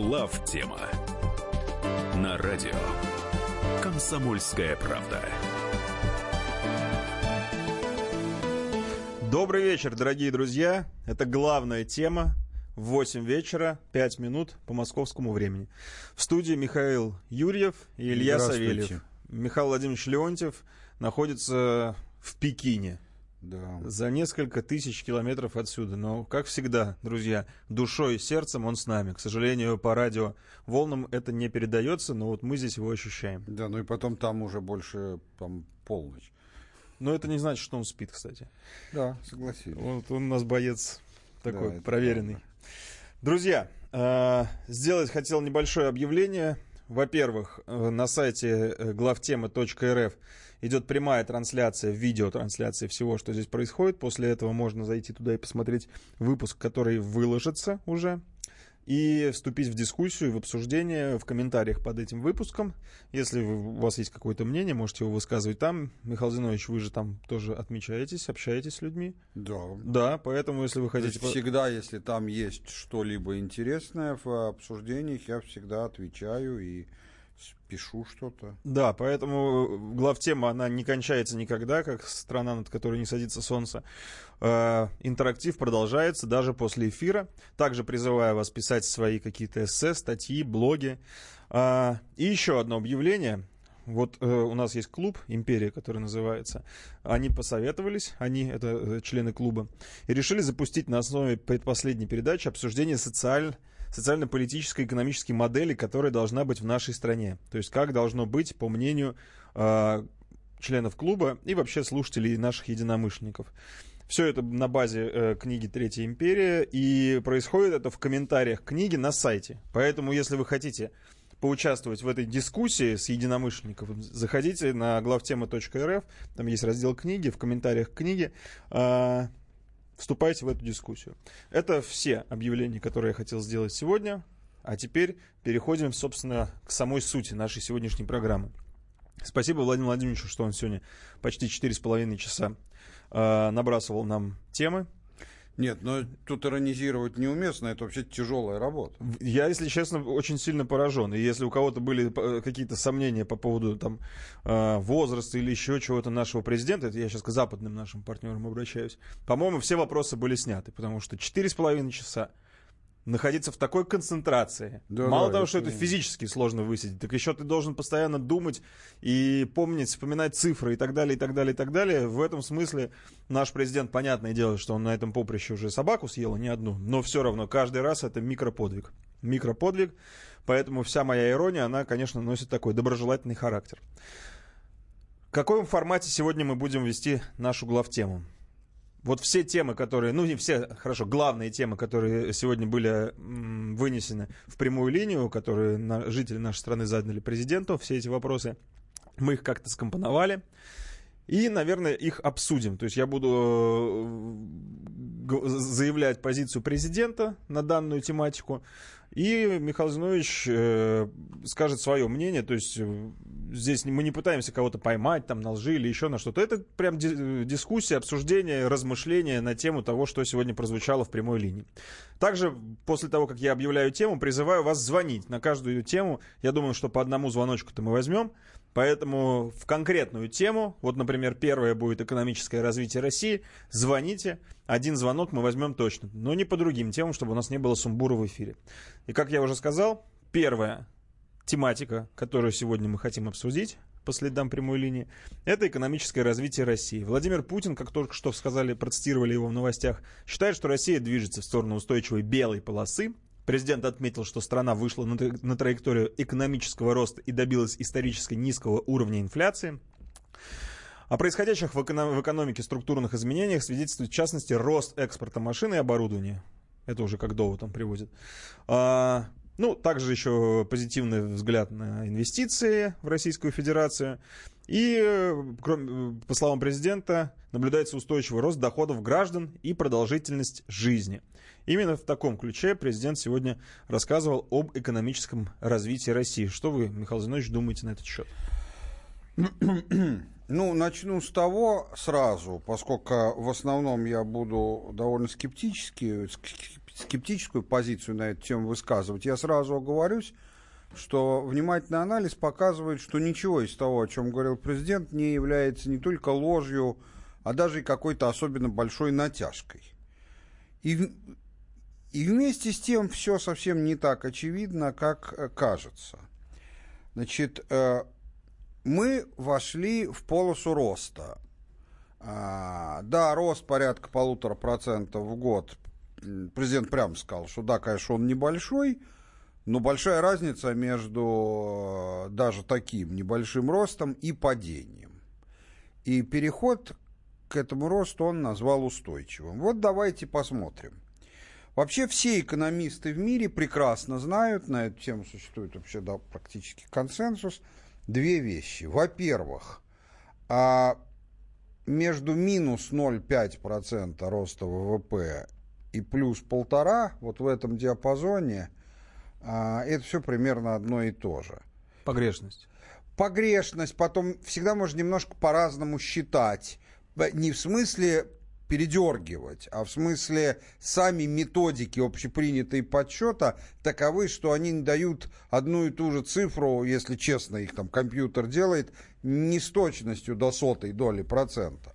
Глав тема на радио Комсомольская правда. Добрый вечер, дорогие друзья. Это главная тема. В 8 вечера, 5 минут по московскому времени. В студии Михаил Юрьев и Илья Савельев. Михаил Владимирович Леонтьев находится в Пекине. Да. За несколько тысяч километров отсюда. Но, как всегда, друзья, душой и сердцем он с нами. К сожалению, по радио волнам это не передается, но вот мы здесь его ощущаем. Да, ну и потом там уже больше там, полночь. Но это не значит, что он спит, кстати. Да, согласен. Вот он у нас боец такой Да, проверенный. правда. Друзья, э, сделать хотел небольшое объявление. Во-первых, э, на сайте э, главтема.рф идет прямая трансляция, видеотрансляция всего, что здесь происходит. После этого можно зайти туда и посмотреть выпуск, который выложится уже. И вступить в дискуссию, в обсуждение, в комментариях под этим выпуском. Если у вас есть какое-то мнение, можете его высказывать там. Михаил Зинович, вы же там тоже отмечаетесь, общаетесь с людьми. Да. Да, поэтому если вы есть хотите... всегда, если там есть что-либо интересное в обсуждениях, я всегда отвечаю и пишу что-то. Да, поэтому главтема, она не кончается никогда, как страна, над которой не садится солнце. Э, Интерактив продолжается даже после эфира. Также призываю вас писать свои какие-то эссе, статьи, блоги. А, И еще одно объявление. Вот э, у нас есть клуб «Империя», который называется. Они посоветовались, они, это э, члены клуба, и решили запустить на основе предпоследней передачи обсуждение социаль- социально-политической экономической модели, которая должна быть в нашей стране. То есть как должно быть, по мнению э, членов клуба и вообще слушателей наших единомышленников. Все это на базе э, книги «Третья империя», и происходит это в комментариях книги на сайте. Поэтому, если вы хотите поучаствовать в этой дискуссии с единомышленниками, заходите на главтема.рф, там есть раздел книги, в комментариях к книге, а, вступайте в эту дискуссию. Это все объявления, которые я хотел сделать сегодня. А теперь переходим, собственно, к самой сути нашей сегодняшней программы. Спасибо Владимиру Владимировичу, что он сегодня почти 4,5 часа э, набрасывал нам темы. Нет, но тут иронизировать неуместно, это вообще тяжелая работа. Я, если честно, очень сильно поражен. И если у кого-то были э, какие-то сомнения по поводу там, э, возраста или еще чего-то нашего президента, это я сейчас к западным нашим партнерам обращаюсь, по-моему, все вопросы были сняты, потому что 4,5 часа находиться в такой концентрации. Да, Мало да, того, что это физически сложно высидеть, так еще ты должен постоянно думать и помнить, вспоминать цифры и так далее, и так далее, и так далее. В этом смысле наш президент, понятное дело, что он на этом поприще уже собаку съел, а не одну, но все равно каждый раз это микроподвиг. Микроподвиг, поэтому вся моя ирония, она, конечно, носит такой доброжелательный характер. В каком формате сегодня мы будем вести нашу главтему? Вот все темы, которые, ну не все, хорошо, главные темы, которые сегодня были вынесены в прямую линию, которые на- жители нашей страны задали президенту, все эти вопросы, мы их как-то скомпоновали. И, наверное, их обсудим. То есть я буду э, заявлять позицию президента на данную тематику. И Михаил Зинович э, скажет свое мнение. То есть э, здесь мы не пытаемся кого-то поймать там на лжи или еще на что-то. Это прям ди- дискуссия, обсуждение, размышления на тему того, что сегодня прозвучало в прямой линии. Также после того, как я объявляю тему, призываю вас звонить на каждую тему. Я думаю, что по одному звоночку-то мы возьмем. Поэтому в конкретную тему, вот, например, первая будет экономическое развитие России, звоните, один звонок мы возьмем точно, но не по другим темам, чтобы у нас не было сумбура в эфире. И как я уже сказал, первая тематика, которую сегодня мы хотим обсудить по следам прямой линии, это экономическое развитие России. Владимир Путин, как только что сказали, процитировали его в новостях, считает, что Россия движется в сторону устойчивой белой полосы. Президент отметил, что страна вышла на на траекторию экономического роста и добилась исторически низкого уровня инфляции. О происходящих в, эконом- в экономике структурных изменениях свидетельствует, в частности, рост экспорта машин и оборудования. Это уже как довод он приводит. А, ну, также еще позитивный взгляд на инвестиции в Российскую Федерацию. И, по словам президента, наблюдается устойчивый рост доходов граждан и продолжительность жизни. Именно в таком ключе президент сегодня рассказывал об экономическом развитии России. Что вы, Михаил Зинович, думаете на этот счет? Ну, начну с того сразу, поскольку в основном я буду довольно скептически, ск- скептическую позицию на эту тему высказывать. Я сразу оговорюсь, что внимательный анализ показывает, что ничего из того, о чем говорил президент, не является не только ложью, а даже и какой-то особенно большой натяжкой. И, и вместе с тем все совсем не так очевидно, как э, кажется. Значит, э, мы вошли в полосу роста. А, да, рост порядка полутора процентов в год. Президент прямо сказал, что да, конечно, он небольшой, но большая разница между э, даже таким небольшим ростом и падением. И переход к этому росту он назвал устойчивым. Вот давайте посмотрим. Вообще все экономисты в мире прекрасно знают, на эту тему существует вообще да, практически консенсус, две вещи. Во-первых, а между минус 0,5% роста ВВП и плюс полтора, вот в этом диапазоне, а, это все примерно одно и то же. Погрешность. Погрешность, потом всегда можно немножко по-разному считать. Не в смысле передергивать, а в смысле сами методики общепринятые подсчета таковы, что они не дают одну и ту же цифру, если честно их там компьютер делает, не с точностью до сотой доли процента.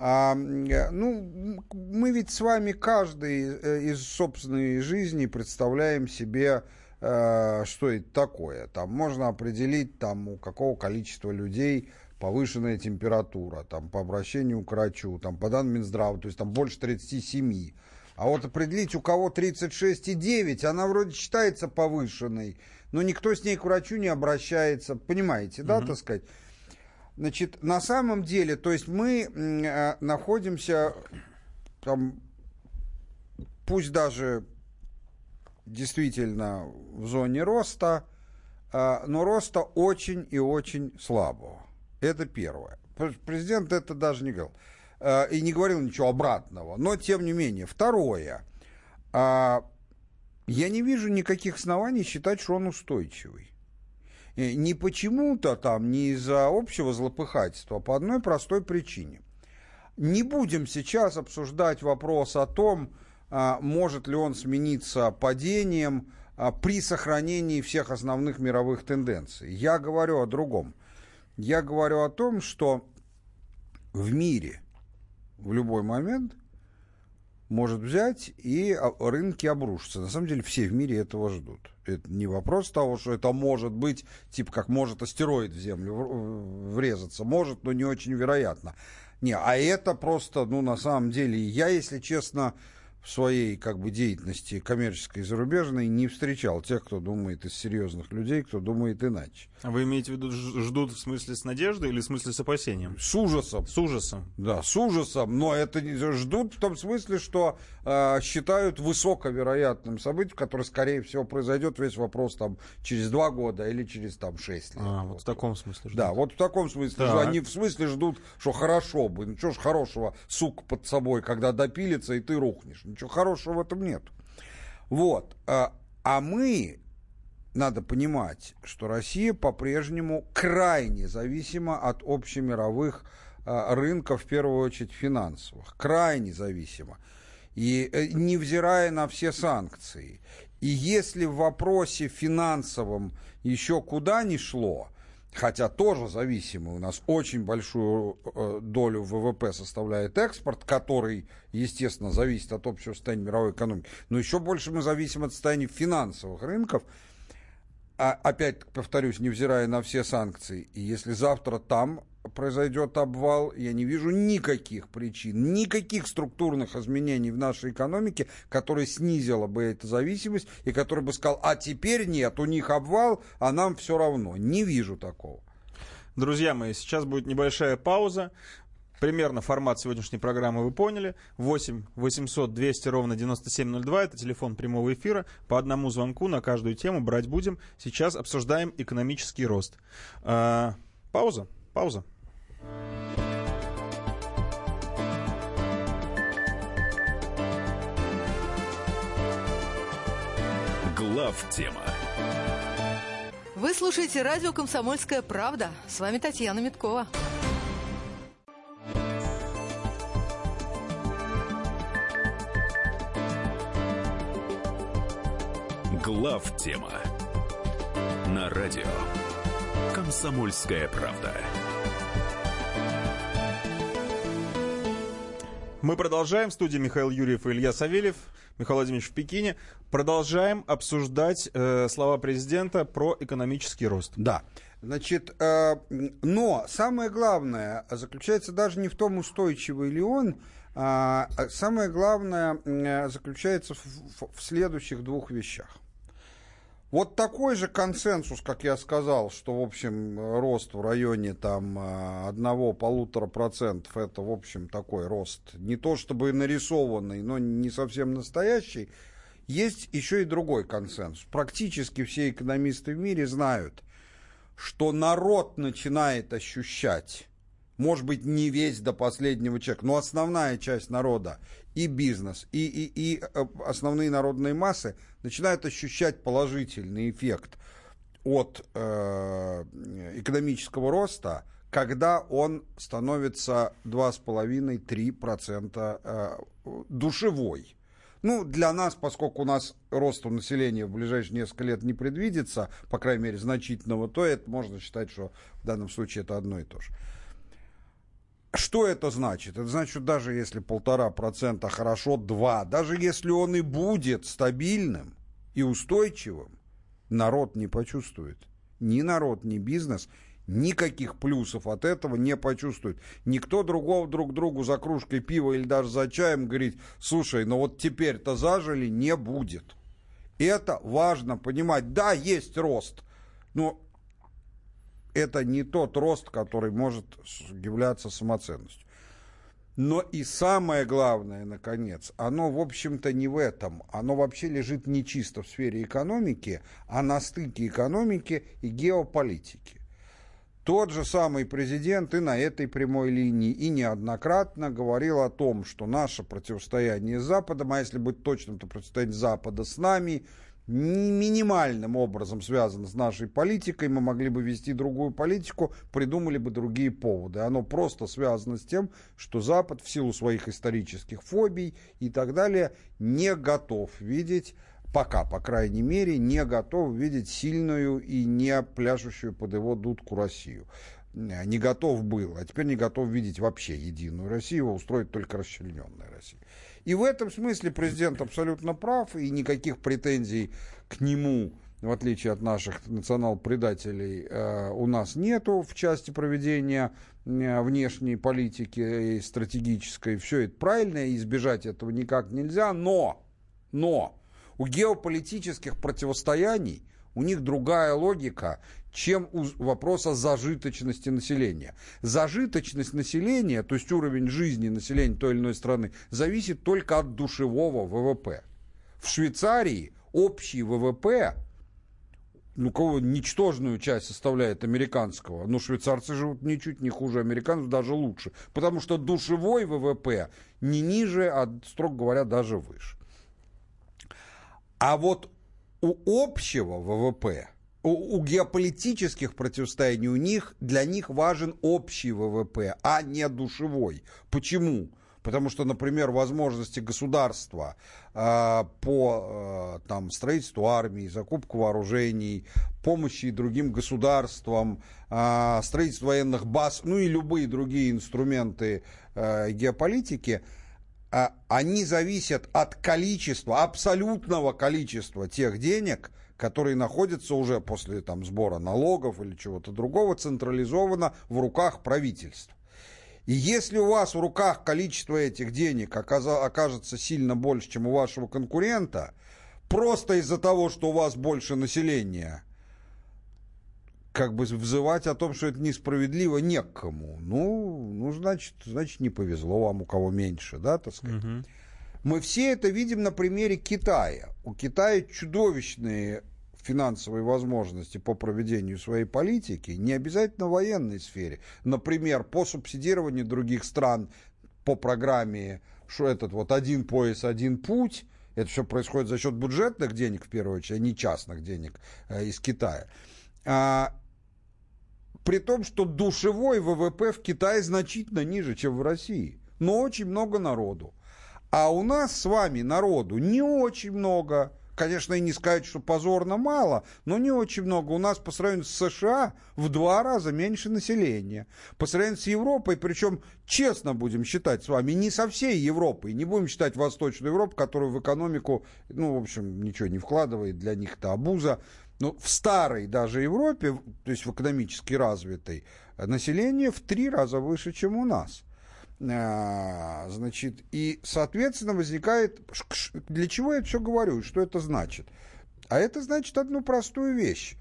А, ну, мы ведь с вами каждый э, из собственной жизни представляем себе, э, что это такое. Там можно определить, там, у какого количества людей повышенная температура, там, по обращению к врачу, там, по данным Минздрава, то есть там больше 37. А вот определить, у кого 36,9, она вроде считается повышенной, но никто с ней к врачу не обращается, понимаете, да, так сказать? Значит, на самом деле, то есть мы э, находимся там, пусть даже действительно в зоне роста, э, но роста очень и очень слабого. Это первое. Президент это даже не говорил. Э, и не говорил ничего обратного. Но, тем не менее. Второе. Э, я не вижу никаких оснований считать, что он устойчивый. Э, не почему-то там, не из-за общего злопыхательства, а по одной простой причине. Не будем сейчас обсуждать вопрос о том, а, может ли он смениться падением а, при сохранении всех основных мировых тенденций. Я говорю о другом. Я говорю о том, что в мире в любой момент может взять и рынки обрушатся. На самом деле все в мире этого ждут. Это не вопрос того, что это может быть, типа как может астероид в Землю врезаться. Может, но не очень вероятно. Не, а это просто, ну, на самом деле, я, если честно, в своей как бы деятельности коммерческой и зарубежной не встречал тех, кто думает из серьезных людей, кто думает иначе. А вы имеете в виду ждут в смысле с надеждой или в смысле с опасением? С ужасом. С ужасом. Да, с ужасом. Но это ждут в том смысле, что э, считают высоковероятным событием, которое, скорее всего, произойдет весь вопрос там через два года или через там шесть лет. А, вот, вот в таком смысле ждут. Да, вот в таком смысле. Так. Они в смысле ждут, что хорошо бы. Ну, что ж хорошего, сук под собой, когда допилится, и ты рухнешь. Ничего хорошего в этом нет. Вот. А, а мы надо понимать, что Россия по-прежнему крайне зависима от общемировых э, рынков, в первую очередь финансовых. Крайне зависима. И э, невзирая на все санкции. И если в вопросе финансовом еще куда ни шло, хотя тоже зависимый, у нас очень большую э, долю ВВП составляет экспорт, который, естественно, зависит от общего состояния мировой экономики, но еще больше мы зависим от состояния финансовых рынков – а, опять повторюсь, невзирая на все санкции, и если завтра там произойдет обвал, я не вижу никаких причин, никаких структурных изменений в нашей экономике, которые снизила бы эту зависимость и который бы сказал, а теперь нет, у них обвал, а нам все равно. Не вижу такого. Друзья мои, сейчас будет небольшая пауза. Примерно формат сегодняшней программы вы поняли. 8 800 200 ровно 9702. Это телефон прямого эфира. По одному звонку на каждую тему брать будем. Сейчас обсуждаем экономический рост. А, пауза. Пауза. Глав тема. Вы слушаете радио «Комсомольская правда». С вами Татьяна Миткова. Глав тема на радио Комсомольская правда. Мы продолжаем. В студии Михаил Юрьев и Илья Савельев. Михаил Владимирович в Пекине. Продолжаем обсуждать э, слова президента про экономический рост. Да. Значит, э, но самое главное заключается даже не в том, устойчивый ли он, а самое главное э, заключается в, в, в следующих двух вещах. Вот такой же консенсус, как я сказал, что, в общем, рост в районе там одного-полутора процентов, это, в общем, такой рост, не то чтобы нарисованный, но не совсем настоящий, есть еще и другой консенсус. Практически все экономисты в мире знают, что народ начинает ощущать, может быть, не весь до последнего человека, но основная часть народа и бизнес, и, и, и э, основные народные массы начинают ощущать положительный эффект от э, экономического роста, когда он становится 2,5-3% э, душевой. Ну, для нас, поскольку у нас росту населения в ближайшие несколько лет не предвидится, по крайней мере, значительного, то это можно считать, что в данном случае это одно и то же. Что это значит? Это значит, что даже если полтора процента хорошо, два, даже если он и будет стабильным и устойчивым, народ не почувствует. Ни народ, ни бизнес никаких плюсов от этого не почувствует. Никто другого друг другу за кружкой пива или даже за чаем говорит, слушай, ну вот теперь-то зажили, не будет. Это важно понимать. Да, есть рост, но это не тот рост, который может являться самоценностью. Но и самое главное, наконец, оно, в общем-то, не в этом. Оно вообще лежит не чисто в сфере экономики, а на стыке экономики и геополитики. Тот же самый президент и на этой прямой линии и неоднократно говорил о том, что наше противостояние с Западом, а если быть точным, то противостояние Запада с нами – минимальным образом связано с нашей политикой, мы могли бы вести другую политику, придумали бы другие поводы. Оно просто связано с тем, что Запад в силу своих исторических фобий и так далее не готов видеть пока, по крайней мере, не готов видеть сильную и не пляшущую под его дудку Россию. Не готов был, а теперь не готов видеть вообще единую Россию, его устроит только расчлененная Россия. И в этом смысле президент абсолютно прав, и никаких претензий к нему, в отличие от наших национал-предателей, э, у нас нету в части проведения э, внешней политики и стратегической. Все это правильно, и избежать этого никак нельзя, но, но у геополитических противостояний у них другая логика, чем у вопроса зажиточности населения. Зажиточность населения, то есть уровень жизни населения той или иной страны, зависит только от душевого ВВП. В Швейцарии общий ВВП, ну, кого ничтожную часть составляет американского, но швейцарцы живут ничуть не хуже американцев, даже лучше, потому что душевой ВВП не ниже, а, строго говоря, даже выше. А вот у общего ВВП у, у геополитических противостояний у них, для них важен общий ВВП, а не душевой. Почему? Потому что, например, возможности государства э, по э, там, строительству армии, закупку вооружений, помощи другим государствам, э, строительству военных баз, ну и любые другие инструменты э, геополитики, э, они зависят от количества, абсолютного количества тех денег, которые находятся уже после там, сбора налогов или чего-то другого централизованно в руках правительства. И если у вас в руках количество этих денег окажется сильно больше, чем у вашего конкурента, просто из-за того, что у вас больше населения, как бы взывать о том, что это несправедливо, не к кому. Ну, ну значит, значит, не повезло вам, у кого меньше, да, так сказать. Угу. Мы все это видим на примере Китая. У Китая чудовищные финансовые возможности по проведению своей политики, не обязательно в военной сфере. Например, по субсидированию других стран по программе, что этот вот один пояс, один путь, это все происходит за счет бюджетных денег, в первую очередь, а не частных денег э, из Китая. А, при том, что душевой ВВП в Китае значительно ниже, чем в России. Но очень много народу. А у нас с вами народу не очень много, конечно, и не сказать, что позорно мало, но не очень много. У нас по сравнению с США в два раза меньше населения. По сравнению с Европой, причем, честно будем считать с вами, не со всей Европой, не будем считать Восточную Европу, которую в экономику, ну, в общем, ничего не вкладывает, для них это обуза. Но в старой даже Европе, то есть в экономически развитой, население в три раза выше, чем у нас. А, значит, и, соответственно, возникает... Для чего я все говорю? Что это значит? А это значит одну простую вещь.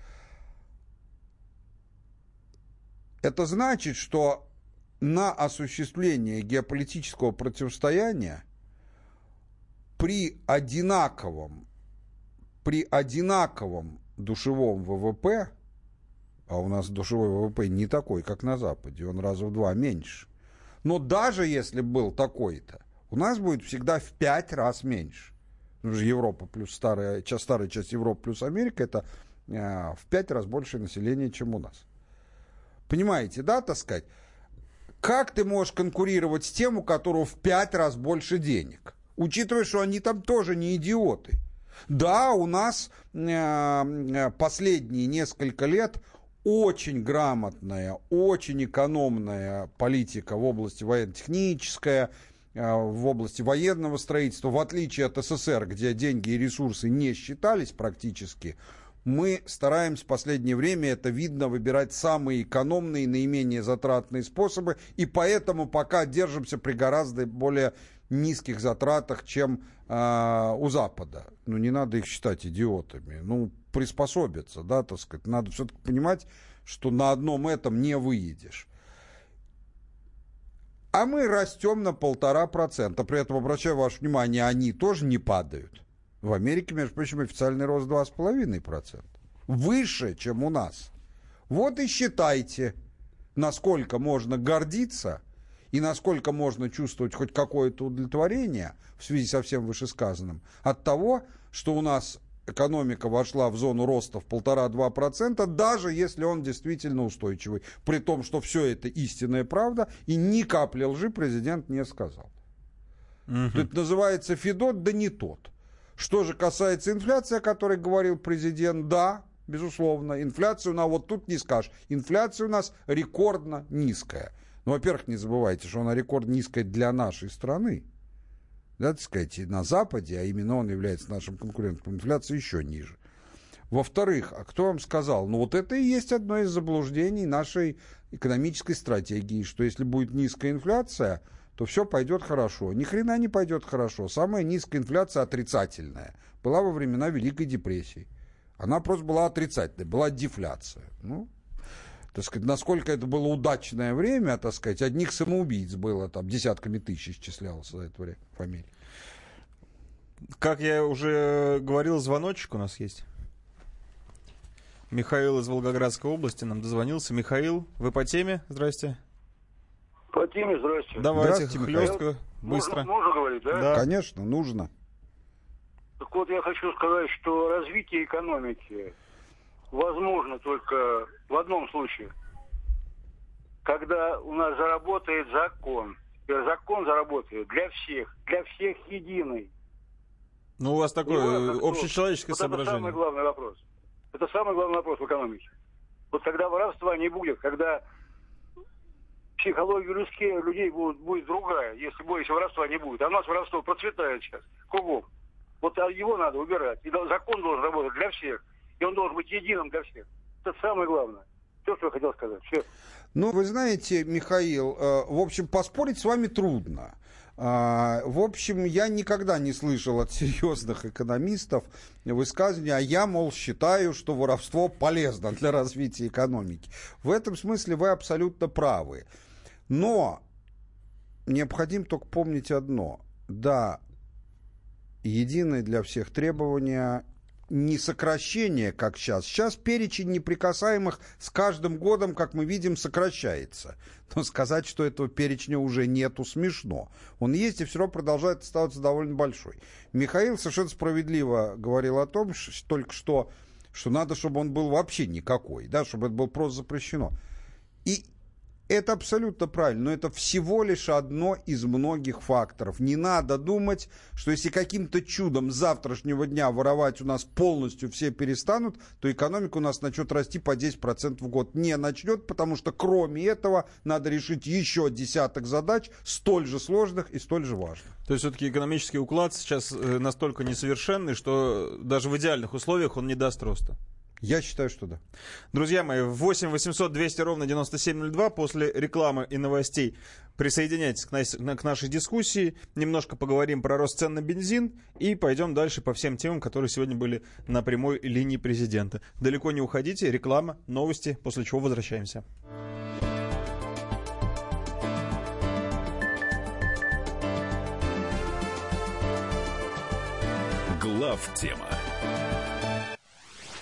Это значит, что на осуществление геополитического противостояния при одинаковом, при одинаковом душевом ВВП, а у нас душевой ВВП не такой, как на Западе, он раза в два меньше, но даже если был такой-то, у нас будет всегда в пять раз меньше. Ну, же Европа плюс старая, часть, старая часть Европы плюс Америка, это э, в пять раз больше населения, чем у нас. Понимаете, да, так сказать? Как ты можешь конкурировать с тем, у которого в пять раз больше денег? Учитывая, что они там тоже не идиоты. Да, у нас э, э последние несколько лет очень грамотная, очень экономная политика в области военно-техническая, э, в области военного строительства, в отличие от СССР, где деньги и ресурсы не считались практически, мы стараемся в последнее время, это видно, выбирать самые экономные, наименее затратные способы, и поэтому пока держимся при гораздо более низких затратах, чем э, у Запада. Ну, не надо их считать идиотами. Ну, приспособиться, да, так сказать. Надо все-таки понимать, что на одном этом не выедешь. А мы растем на полтора процента. При этом, обращаю ваше внимание, они тоже не падают. В Америке, между прочим, официальный рост 2,5%. Выше, чем у нас. Вот и считайте, насколько можно гордиться и насколько можно чувствовать хоть какое-то удовлетворение в связи со всем вышесказанным от того, что у нас экономика вошла в зону роста в полтора-два процента, даже если он действительно устойчивый. При том, что все это истинная правда, и ни капли лжи президент не сказал. Угу. Это называется Федот, да не тот. Что же касается инфляции, о которой говорил президент, да, безусловно, инфляция у нас, вот тут не скажешь, инфляция у нас рекордно низкая. Ну, во-первых, не забывайте, что она рекорд низкая для нашей страны да, так сказать, на Западе, а именно он является нашим конкурентом, инфляция еще ниже. Во-вторых, а кто вам сказал? Ну вот это и есть одно из заблуждений нашей экономической стратегии, что если будет низкая инфляция, то все пойдет хорошо. Ни хрена не пойдет хорошо. Самая низкая инфляция отрицательная была во времена Великой депрессии. Она просто была отрицательной, была дефляция. Ну, так сказать, насколько это было удачное время, так сказать, одних самоубийц было там десятками тысяч исчислялось за это время фамилий. Как я уже говорил, звоночек у нас есть. Михаил из Волгоградской области нам дозвонился. Михаил, вы по теме? Здрасте. По теме, здрасте. Давайте, хлестко, быстро. Можно, можно говорить, да? да? Конечно, нужно. Так вот, я хочу сказать, что развитие экономики возможно только в одном случае. Когда у нас заработает закон. Закон заработает для всех, для всех единый. Ну, у вас такое важно, общечеловеческое вот соображение. Это самый главный вопрос. Это самый главный вопрос в экономике. Вот когда воровства не будет, когда психология людских людей будет, будет другая, если больше воровства не будет. А у нас воровство процветает сейчас кругом. Вот его надо убирать. И закон должен работать для всех и он должен быть единым для всех. Это самое главное. Все, что я хотел сказать. Все. Ну, вы знаете, Михаил, э, в общем, поспорить с вами трудно. А, в общем, я никогда не слышал от серьезных экономистов высказывания, а я, мол, считаю, что воровство полезно для развития экономики. В этом смысле вы абсолютно правы. Но необходимо только помнить одно. Да, единое для всех требования не сокращение, как сейчас. Сейчас перечень неприкасаемых с каждым годом, как мы видим, сокращается. Но сказать, что этого перечня уже нету, смешно. Он есть и все равно продолжает оставаться довольно большой. Михаил совершенно справедливо говорил о том, что, только что, что надо, чтобы он был вообще никакой, да, чтобы это было просто запрещено. И Это абсолютно правильно, но это всего лишь одно из многих факторов. Не надо думать, что если каким-то чудом завтрашнего дня воровать у нас полностью все перестанут, то экономика у нас начнет расти по 10% в год. Не начнет, потому что кроме этого надо решить еще десяток задач, столь же сложных и столь же важных. То есть все-таки экономический уклад сейчас э, настолько несовершенный, что даже в идеальных условиях он не даст роста. Я считаю, что да. Друзья мои, 8 800 200 ровно 9702 после рекламы и новостей присоединяйтесь к, нас, к нашей дискуссии. Немножко поговорим про рост цен на бензин и пойдем дальше по всем темам, которые сегодня были на прямой линии президента. Далеко не уходите, реклама, новости, после чего возвращаемся. Глав тема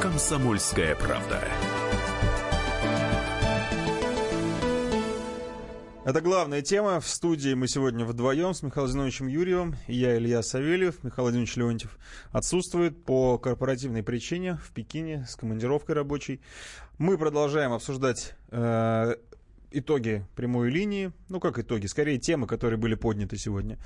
«Комсомольская правда». Это главная тема. В студии мы сегодня вдвоем с Михаилом Зиновичем Юрьевым. Я Илья Савельев. Михаил Владимирович Леонтьев отсутствует по корпоративной причине в Пекине с командировкой рабочей. Мы продолжаем обсуждать э, итоги прямой линии. Ну, как итоги? Скорее, темы, которые были подняты сегодня.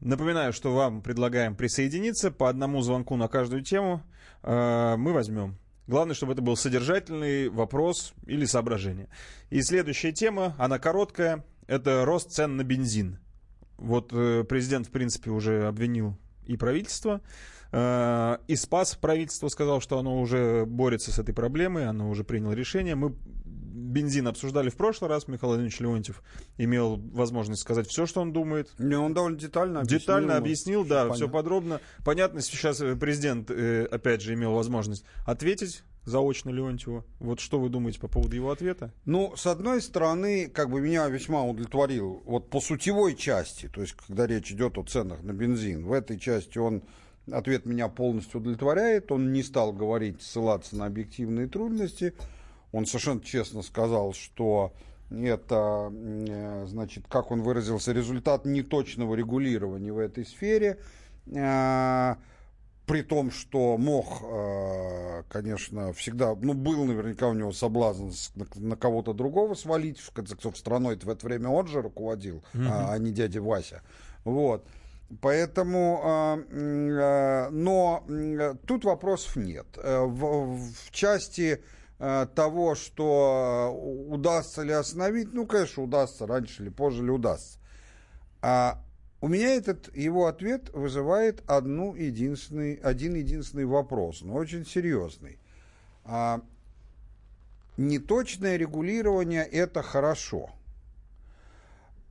Напоминаю, что вам предлагаем присоединиться по одному звонку на каждую тему. Э, мы возьмем. Главное, чтобы это был содержательный вопрос или соображение. И следующая тема, она короткая, это рост цен на бензин. Вот э, президент, в принципе, уже обвинил и правительство, э, и спас правительство, сказал, что оно уже борется с этой проблемой, оно уже приняло решение. Мы бензин обсуждали в прошлый раз, Михаил Владимирович Леонтьев имел возможность сказать все, что он думает. Не, он довольно детально объяснил. Детально объяснил, да, понятно. все подробно. Понятно, сейчас э, президент, э, опять же, имел возможность ответить заочно Леонтьеву. Вот что вы думаете по поводу его ответа? Ну, с одной стороны, как бы меня весьма удовлетворил вот по сутевой части, то есть когда речь идет о ценах на бензин, в этой части он ответ меня полностью удовлетворяет, он не стал говорить, ссылаться на объективные трудности, он совершенно честно сказал, что это, э, значит, как он выразился, результат неточного регулирования в этой сфере, э, при том, что мог, э, конечно, всегда, ну, был наверняка у него соблазн на, кого-то другого свалить, в конце концов, страной в это время он же руководил, mm-hmm. а, не дядя Вася. Вот. Поэтому, но тут вопросов нет. В, в части того, что э, удастся ли остановить, ну, конечно, удастся, раньше или позже ли удастся. А у меня этот его ответ вызывает одну единственный, один единственный вопрос, но очень серьезный. А, неточное регулирование – это хорошо.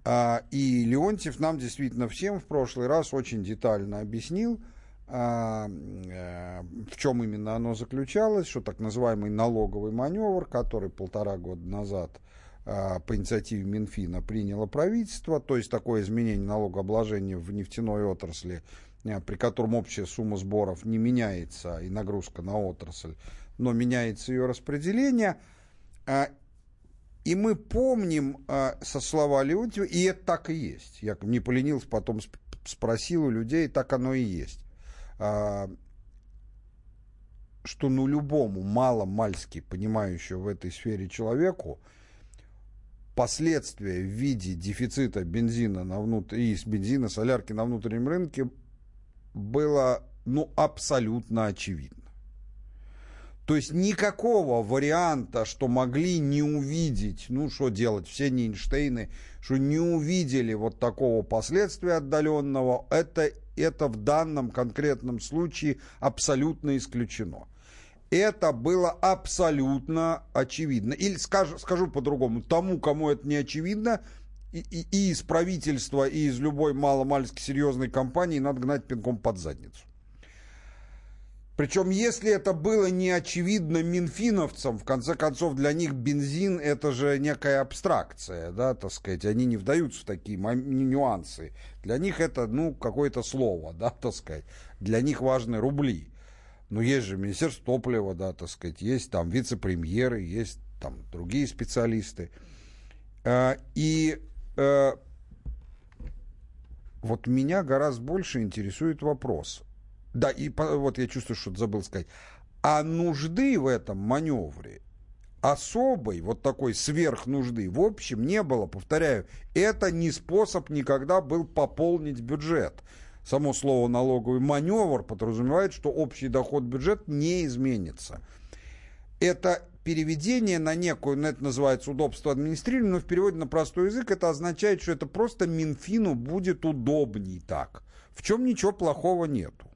А, и Леонтьев нам действительно всем в прошлый раз очень детально объяснил – а, э, в чем именно оно заключалось, что так называемый налоговый маневр, который полтора года назад а, по инициативе Минфина приняло правительство, то есть такое изменение налогообложения в нефтяной отрасли, а, при котором общая сумма сборов не меняется и нагрузка на отрасль, но меняется ее распределение. И мы помним со слова Леонтьева, и это так и есть. Я не поленился, потом спросил у людей, так оно и есть а, что ну любому мало-мальски понимающему в этой сфере человеку последствия в виде дефицита бензина на внутр... и бензина, солярки на внутреннем рынке было ну, абсолютно очевидно. То есть никакого варианта, что могли не увидеть, ну что делать, все не Эйнштейны, что не увидели вот такого последствия отдаленного, это, это в данном конкретном случае абсолютно исключено. Это было абсолютно очевидно. Или скажу, скажу по-другому, тому, кому это не очевидно, и, и, и из правительства, и из любой мало-мальски серьезной компании надо гнать пинком под задницу. Причем, если это было не очевидно минфиновцам, в конце концов, для них бензин это же некая абстракция, да, так сказать, они не вдаются в такие нюансы. Для них это, ну, какое-то слово, да, так сказать. Для них важны рубли. Но есть же Министерство топлива, да, так сказать, есть там вице-премьеры, есть там другие специалисты. А, и э, вот меня гораздо больше интересует вопрос. Да, и вот я чувствую, что забыл сказать. А нужды в этом маневре особой, вот такой сверхнужды, в общем, не было. Повторяю, это не способ никогда был пополнить бюджет. Само слово налоговый маневр подразумевает, что общий доход бюджет не изменится. Это переведение на некую, ну, это называется удобство администрирования, но в переводе на простой язык это означает, что это просто Минфину будет удобней так. В чем ничего плохого нету.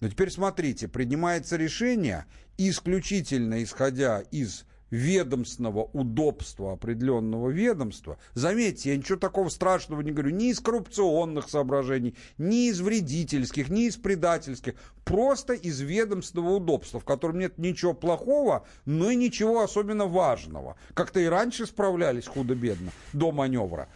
Но теперь смотрите, принимается решение исключительно исходя из ведомственного удобства определенного ведомства. Заметьте, я ничего такого страшного не говорю, ни из коррупционных соображений, ни из вредительских, ни из предательских, просто из ведомственного удобства, в котором нет ничего плохого, но и ничего особенно важного. Как-то и раньше справлялись худо-бедно, до маневра.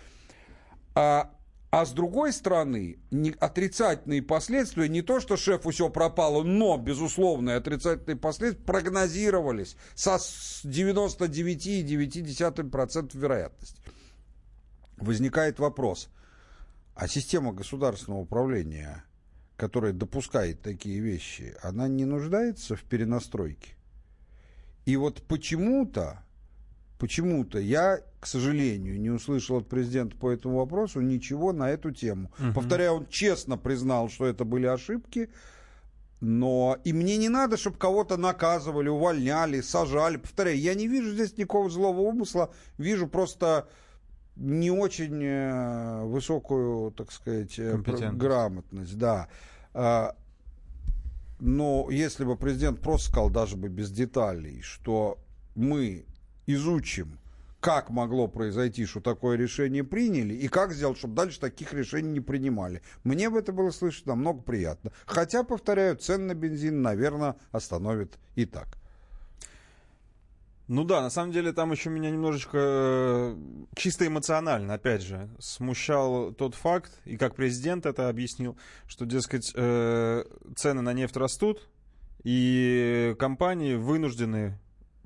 А а с другой стороны, отрицательные последствия, не то, что шефу все пропало, но, безусловные отрицательные последствия прогнозировались со 99,9% вероятности. Возникает вопрос, а система государственного управления, которая допускает такие вещи, она не нуждается в перенастройке? И вот почему-то почему-то я, к сожалению, не услышал от президента по этому вопросу ничего на эту тему. Угу. Повторяю, он честно признал, что это были ошибки, но и мне не надо, чтобы кого-то наказывали, увольняли, сажали. Повторяю, я не вижу здесь никакого злого умысла, вижу просто не очень э, высокую, так сказать, э, грамотность, да. А, но если бы президент просто сказал, даже бы без деталей, что мы изучим, как могло произойти, что такое решение приняли, и как сделать, чтобы дальше таких решений не принимали. Мне бы это было слышать намного приятно. Хотя, повторяю, цен на бензин, наверное, остановит и так. Ну да, на самом деле там еще меня немножечко э, чисто эмоционально, опять же, смущал тот факт, и как президент это объяснил, что, дескать, э, цены на нефть растут, и компании вынуждены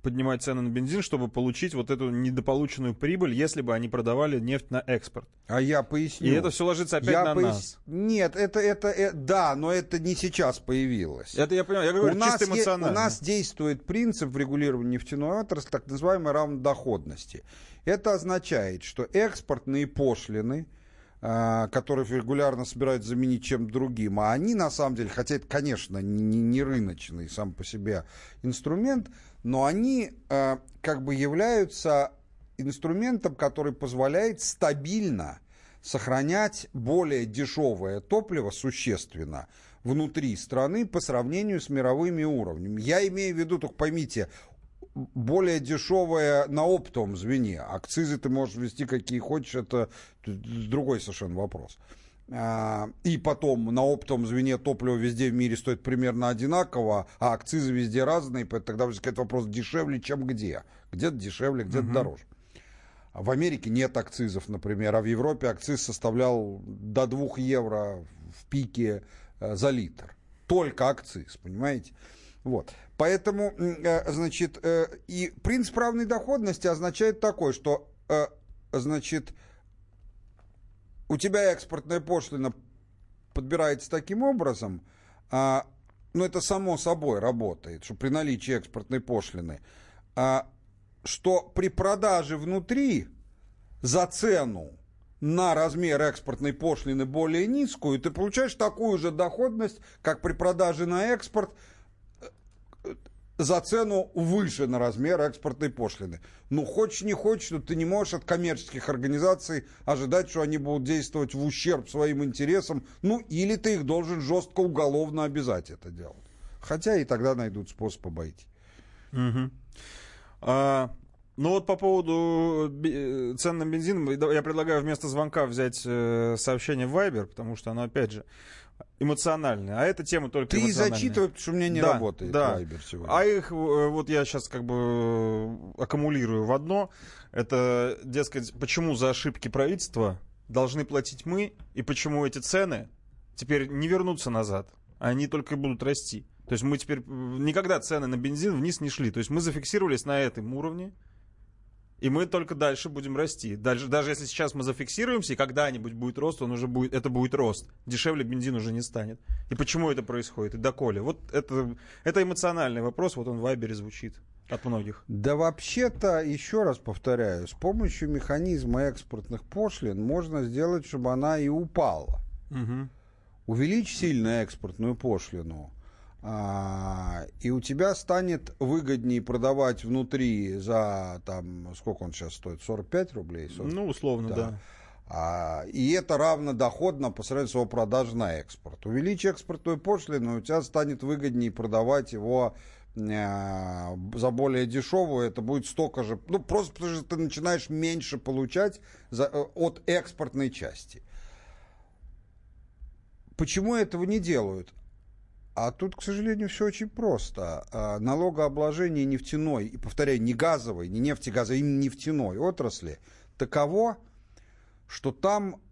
поднимать цены на бензин, чтобы получить вот эту недополученную прибыль, если бы они продавали нефть на экспорт. А я поясню. И это все ложится опять я на пояс... нас. Нет, это, это, это, да, но это не сейчас появилось. Это я понимаю, я говорю у нас чисто эмоционально. Е- у нас действует принцип в регулировании нефтяной отрасли, так называемой равнодоходности. Это означает, что экспортные пошлины, а, которые регулярно собирают заменить чем-то другим, а они на самом деле, хотя это, конечно, не, не рыночный сам по себе инструмент, но они э, как бы являются инструментом, который позволяет стабильно сохранять более дешевое топливо существенно внутри страны по сравнению с мировыми уровнями. Я имею в виду, только поймите, более дешевое на оптовом звене. Акцизы ты можешь ввести какие хочешь, это другой совершенно вопрос. А, и потом на оптовом звене топливо везде в мире стоит примерно одинаково, а акцизы везде разные, тогда возникает вопрос, дешевле, чем где. Где-то дешевле, где-то угу. дороже. В Америке нет акцизов, например, а в Европе акциз составлял до 2 евро в пике э, за литр. Только акциз, понимаете? Вот. Поэтому, э, значит, э, и принцип равной доходности означает такой, что, значит, у тебя экспортная пошлина подбирается таким образом, а, ну это само собой работает, что при наличии экспортной пошлины, а, что при продаже внутри за цену на размер экспортной пошлины более низкую, ты получаешь такую же доходность, как при продаже на экспорт за цену выше на размер экспортной пошлины. Ну, хочешь не хочешь, но ты не можешь от коммерческих организаций ожидать, что они будут действовать в ущерб своим интересам. Ну, или ты их должен жестко уголовно обязать это делать. Хотя и тогда найдут способ обойти. Угу. А, Ну вот по поводу э, цен на бензин, я предлагаю вместо звонка взять э, сообщение в Viber, потому что оно, опять же, эмоциональное. А эта тема только Ты зачитывай, потому что у меня не да, работает да. Viber сегодня. А их, вот я сейчас как бы аккумулирую в одно. Это, дескать, почему за ошибки правительства должны платить мы, и почему эти цены теперь не вернутся назад, а они только будут расти. То есть мы теперь никогда цены на бензин вниз не шли. То есть мы зафиксировались на этом уровне, и мы только дальше будем расти. Дальше, даже если сейчас мы зафиксируемся, и когда-нибудь будет рост, он уже будет, это будет рост. Дешевле бензин уже не станет. И почему это происходит? И доколе? Вот это, это эмоциональный вопрос, вот он в Вайбере звучит от многих. Да вообще-то, еще раз повторяю, с помощью механизма экспортных пошлин можно сделать, чтобы она и упала. Угу. Увеличь сильно экспортную пошлину, и у тебя станет выгоднее продавать внутри за, там, сколько он сейчас стоит, 45 рублей? 40? Ну, условно, да. да. А, и это равно доходно по сравнению с его продажей на экспорт. Увеличь экспортную пошлину, у тебя станет выгоднее продавать его э, за более дешевую, это будет столько же, ну просто потому что ты начинаешь меньше получать за, э, от экспортной части. Почему этого не делают? А тут, к сожалению, все очень просто. А, налогообложение нефтяной, и повторяю, не газовой, не нефтегазовой, именно нефтяной отрасли таково, что там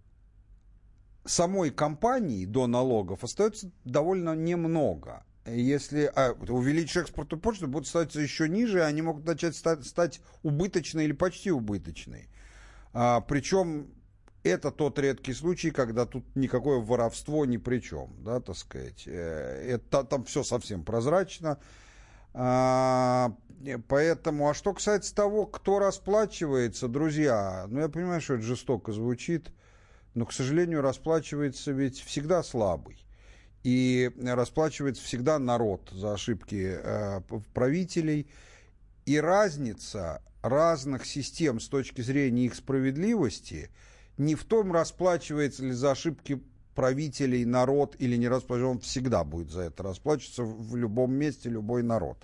самой компании до налогов остается довольно немного. Если а, увеличить экспортную почту, будет становиться еще ниже, и они могут начать стать, стать убыточной или почти убыточной. А, причем это тот редкий случай, когда тут никакое воровство ни при чем, да, так сказать. Э, это, там все совсем прозрачно. А, поэтому, а что касается того, кто расплачивается, друзья, ну я понимаю, что это жестоко звучит, но, к сожалению, расплачивается ведь всегда слабый. И расплачивается всегда народ за ошибки э, правителей. И разница разных систем с точки зрения их справедливости – не в том, расплачивается ли за ошибки правителей народ или не расплачивается, он всегда будет за это расплачиваться в любом месте любой народ.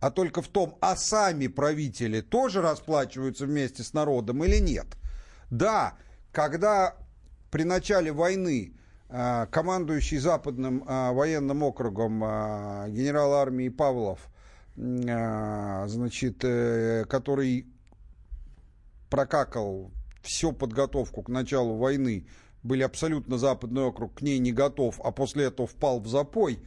А только в том, а сами правители тоже расплачиваются вместе с народом или нет. Да, когда при начале войны э, командующий Западным э, военным округом э, генерал армии Павлов, значит, который прокакал всю подготовку к началу войны были абсолютно западный округ к ней не готов, а после этого впал в запой,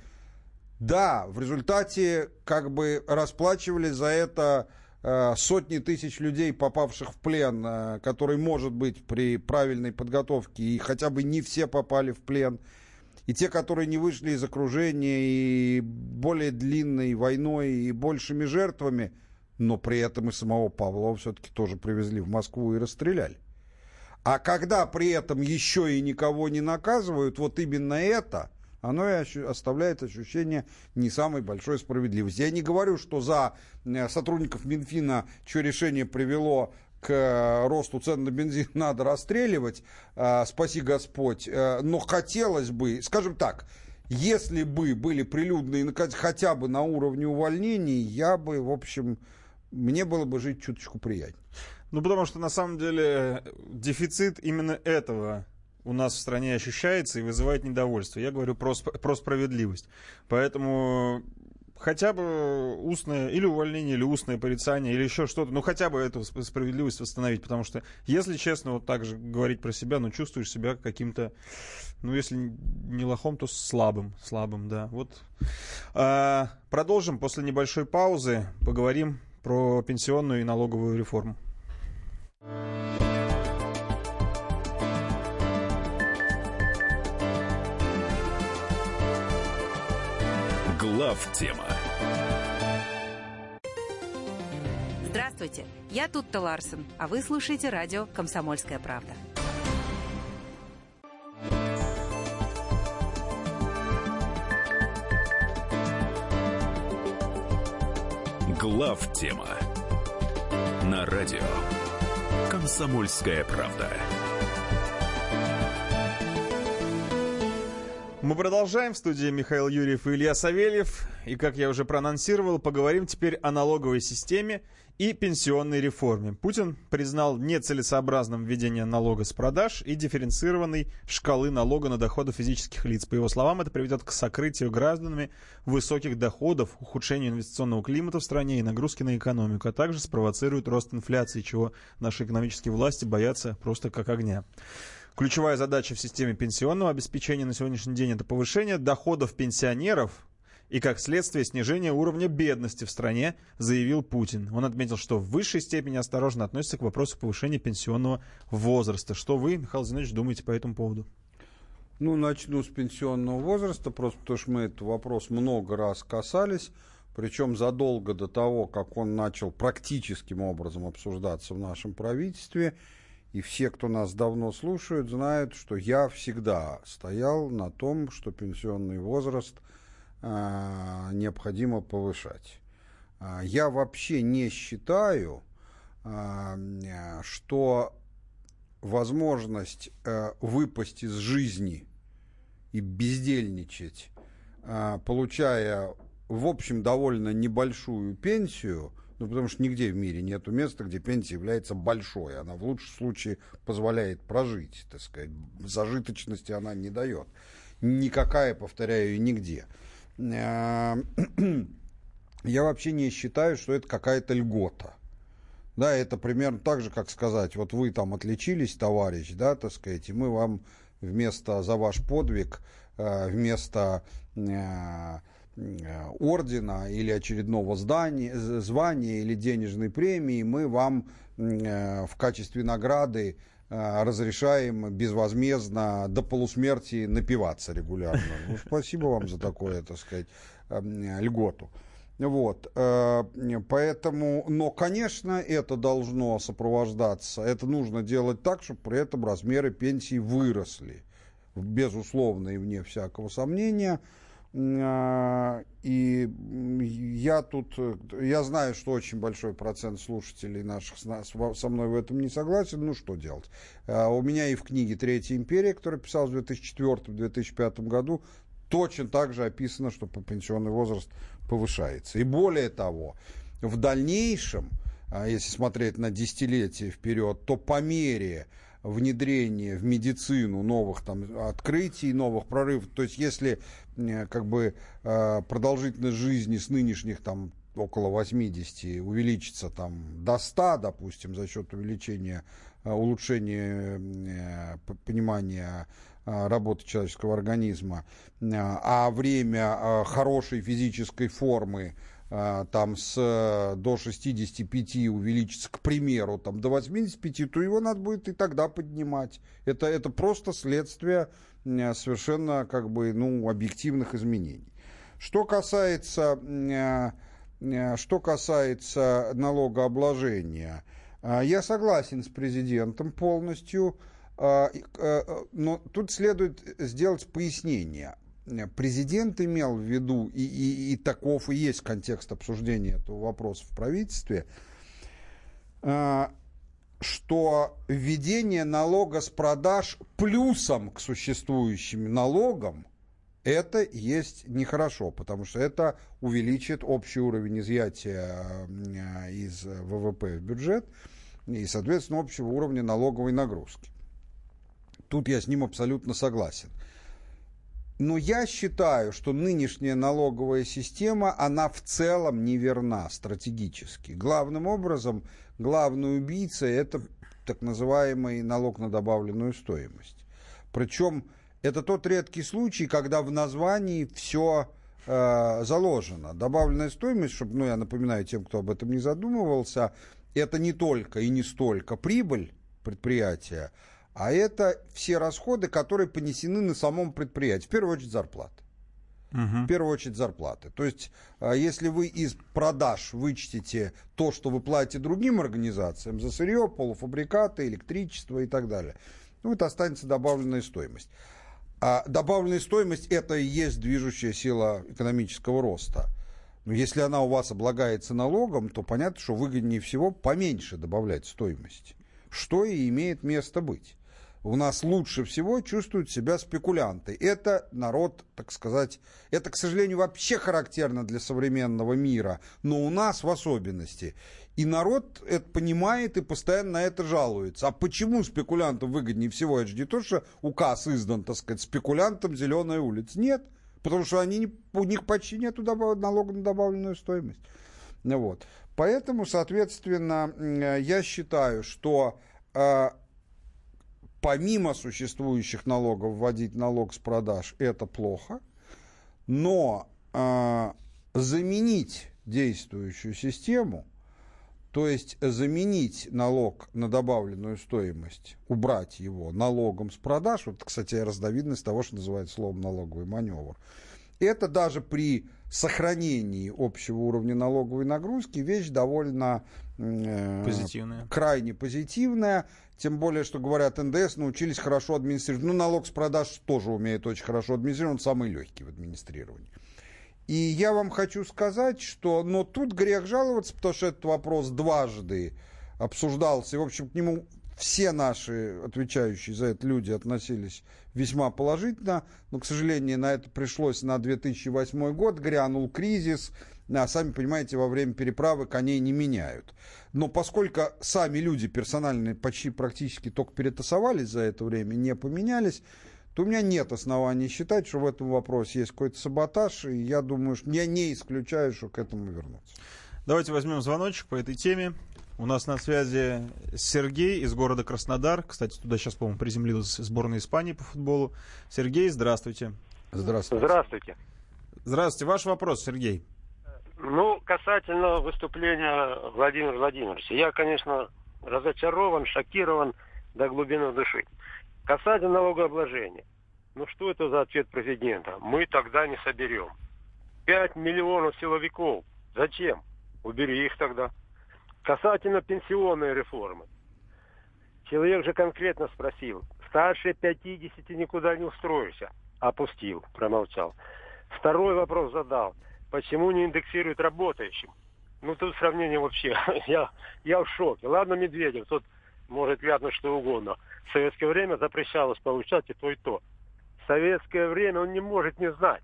да, в результате как бы расплачивались за это э, сотни тысяч людей, попавших в плен, э, который может быть при правильной подготовке, и хотя бы не все попали в плен, и те, которые не вышли из окружения, и более длинной войной, и большими жертвами, но при этом и самого Павлова все-таки тоже привезли в Москву и расстреляли. А когда при этом еще и никого не наказывают, вот именно это, оно и оставляет ощущение не самой большой справедливости. Я не говорю, что за э, сотрудников Минфина, чье решение привело к э, росту цен на бензин надо расстреливать, э, спаси Господь, но хотелось бы, скажем так, если бы были прилюдные хотя бы на уровне увольнений, я бы, в общем, мне было бы жить чуточку приятнее. Ну, потому что на самом деле дефицит именно этого у нас в стране ощущается и вызывает недовольство. Я говорю про, про справедливость. Поэтому хотя бы устное или увольнение, или устное порицание, или еще что-то, ну хотя бы эту справедливость восстановить, потому что, если честно, вот так же говорить про себя, ну чувствуешь себя каким-то, ну если не лохом, то слабым, слабым, да. Вот. А, продолжим после небольшой паузы, поговорим про пенсионную и налоговую реформу. Глав тема. Здравствуйте, я Тутта Ларсен, а вы слушаете радио «Комсомольская правда». Глав тема на радио «Комсомольская правда». Мы продолжаем. В студии Михаил Юрьев и Илья Савельев. И, как я уже проанонсировал, поговорим теперь о налоговой системе и пенсионной реформе. Путин признал нецелесообразным введение налога с продаж и дифференцированной шкалы налога на доходы физических лиц. По его словам, это приведет к сокрытию гражданами высоких доходов, ухудшению инвестиционного климата в стране и нагрузки на экономику, а также спровоцирует рост инфляции, чего наши экономические власти боятся просто как огня. Ключевая задача в системе пенсионного обеспечения на сегодняшний день это повышение доходов пенсионеров и, как следствие, снижение уровня бедности в стране, заявил Путин. Он отметил, что в высшей степени осторожно относится к вопросу повышения пенсионного возраста. Что вы, Михаил Зинович, думаете по этому поводу? Ну, начну с пенсионного возраста, просто потому что мы этот вопрос много раз касались, причем задолго до того, как он начал практическим образом обсуждаться в нашем правительстве – и все, кто нас давно слушают, знают, что я всегда стоял на том, что пенсионный возраст э, необходимо повышать. Э, я вообще не считаю, э, что возможность э, выпасть из жизни и бездельничать, э, получая, в общем, довольно небольшую пенсию – ну, потому что нигде в мире нету места, где пенсия является большой. Она в лучшем случае позволяет прожить, так сказать. Зажиточности она не дает. Никакая, повторяю, и нигде. Э, я вообще не считаю, что это какая-то льгота. Да, это примерно так же, как сказать, вот вы там отличились, товарищ, да, так сказать, и мы вам вместо за ваш подвиг, э, вместо Э, ордена или очередного здания, звания или денежной премии мы вам э, в качестве награды э, разрешаем безвозмездно до полусмерти напиваться регулярно. Ну, спасибо вам за такое, так сказать, льготу. Вот, поэтому, но, конечно, это должно сопровождаться, это нужно делать так, чтобы при этом размеры пенсии выросли, безусловно и вне всякого сомнения. А, и я тут, я знаю, что очень большой процент слушателей наших со мной в этом не согласен. Ну, что делать? А, у меня и в книге «Третья империя», которая писалась в 2004-2005 году, точно так же описано, что пенсионный возраст повышается. И более того, в дальнейшем, а, если смотреть на десятилетия вперед, то по мере внедрение в медицину новых там открытий, новых прорывов. То есть если э, как бы э, продолжительность жизни с нынешних там около 80 увеличится там до 100, допустим, за счет увеличения, э, улучшения понимания работы человеческого организма, а время хорошей физической формы там с, до 65 увеличится, к примеру, там, до 85, то его надо будет и тогда поднимать. Это, это просто следствие совершенно как бы, ну, объективных изменений. Что касается, что касается налогообложения, а, я согласен с президентом полностью, а, но тут следует сделать пояснение президент имел в виду, и, и, и таков и есть контекст обсуждения этого вопроса в правительстве, э, что введение налога с продаж плюсом к существующим налогам это есть нехорошо, потому что это увеличит общий уровень изъятия э, из ВВП в бюджет и, соответственно, общего уровня налоговой нагрузки. Тут я с ним абсолютно согласен. Но я считаю, что нынешняя налоговая система, она в целом неверна стратегически. Главным образом, главный убийца – это так называемый налог на добавленную стоимость. Причем это тот редкий случай, когда в названии все э, заложено. Добавленная стоимость, чтобы, ну, я напоминаю тем, кто об этом не задумывался, это не только и не столько прибыль предприятия, а это все расходы, которые понесены на самом предприятии. В первую очередь зарплаты. Угу. В первую очередь зарплаты. То есть, а, если вы из продаж вычтете то, что вы платите другим организациям за сырье, полуфабрикаты, электричество и так далее, ну, это останется добавленная стоимость. А добавленная стоимость – это и есть движущая сила экономического роста. Но если она у вас облагается налогом, то понятно, что выгоднее всего поменьше добавлять стоимость, что и имеет место быть. У нас лучше всего чувствуют себя спекулянты. Это народ, так сказать, это, к сожалению, вообще характерно для современного мира, но у нас в особенности. И народ это понимает и постоянно на это жалуется. А почему спекулянтам выгоднее всего? Это же не то, что указ издан, так сказать, спекулянтам зеленая улица. Нет, потому что они, у них почти нет налога на добавленную стоимость. Вот. Поэтому, соответственно, я считаю, что э, помимо существующих налогов вводить налог с продаж это плохо, но э, заменить действующую систему – то есть заменить налог на добавленную стоимость, убрать его налогом с продаж, вот, кстати, разновидность того, что называется словом налоговый маневр, это даже при сохранении общего уровня налоговой нагрузки вещь довольно э, позитивная. крайне позитивная. Тем более, что говорят, НДС научились хорошо администрировать. Ну, налог с продаж тоже умеет очень хорошо администрировать, он самый легкий в администрировании. И я вам хочу сказать, что но тут грех жаловаться, потому что этот вопрос дважды обсуждался. И, в общем, к нему все наши отвечающие за это люди относились весьма положительно. Но, к сожалению, на это пришлось на 2008 год. Грянул кризис. А сами понимаете, во время переправы коней не меняют. Но поскольку сами люди персональные почти практически только перетасовались за это время, не поменялись, то у меня нет оснований считать, что в этом вопросе есть какой-то саботаж, и я думаю, что я не исключаю, что к этому вернуться. Давайте возьмем звоночек по этой теме. У нас на связи Сергей из города Краснодар. Кстати, туда сейчас, по-моему, приземлилась сборная Испании по футболу. Сергей, здравствуйте. Здравствуйте. Здравствуйте. Здравствуйте. Ваш вопрос, Сергей. Ну, касательно выступления Владимира Владимировича. Я, конечно, разочарован, шокирован до глубины души. Касательно налогообложения. Ну что это за ответ президента? Мы тогда не соберем. 5 миллионов силовиков. Зачем? Убери их тогда. Касательно пенсионной реформы. Человек же конкретно спросил. Старше 50 никуда не устроишься. Опустил, промолчал. Второй вопрос задал. Почему не индексируют работающим? Ну, тут сравнение вообще. я, я в шоке. Ладно, Медведев, тут может вякнуть что угодно. В советское время запрещалось получать и то, и то. В советское время он не может не знать.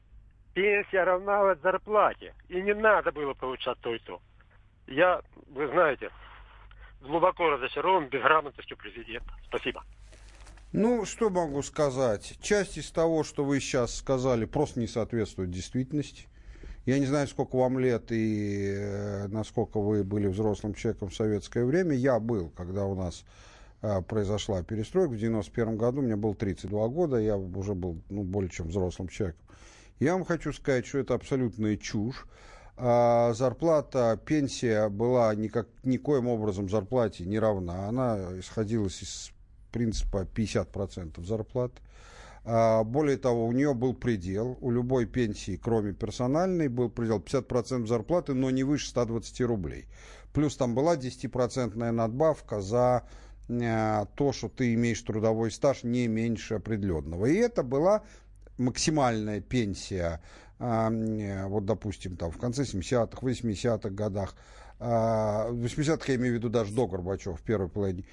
Пенсия равналась зарплате. И не надо было получать то и то. Я, вы знаете, глубоко разочарован безграмотностью президента. Спасибо. Ну, что могу сказать? Часть из того, что вы сейчас сказали, просто не соответствует действительности. Я не знаю, сколько вам лет и э, насколько вы были взрослым человеком в советское время. Я был, когда у нас э, произошла перестройка в 91 году. Мне было 32 года, я уже был ну, более чем взрослым человеком. Я вам хочу сказать, что это абсолютная чушь. А зарплата, пенсия была никак, никоим образом зарплате не равна. Она исходила из принципа 50% зарплаты. А, более того, у нее был предел, у любой пенсии, кроме персональной, был предел 50% зарплаты, но не выше 120 рублей. Плюс там была 10% надбавка за э, то, что ты имеешь трудовой стаж не меньше определенного. И это была максимальная пенсия, вот, допустим, там в конце 70-х, 80-х годах, а, в 80-х я имею в виду даже до Горбачева, в первой половине,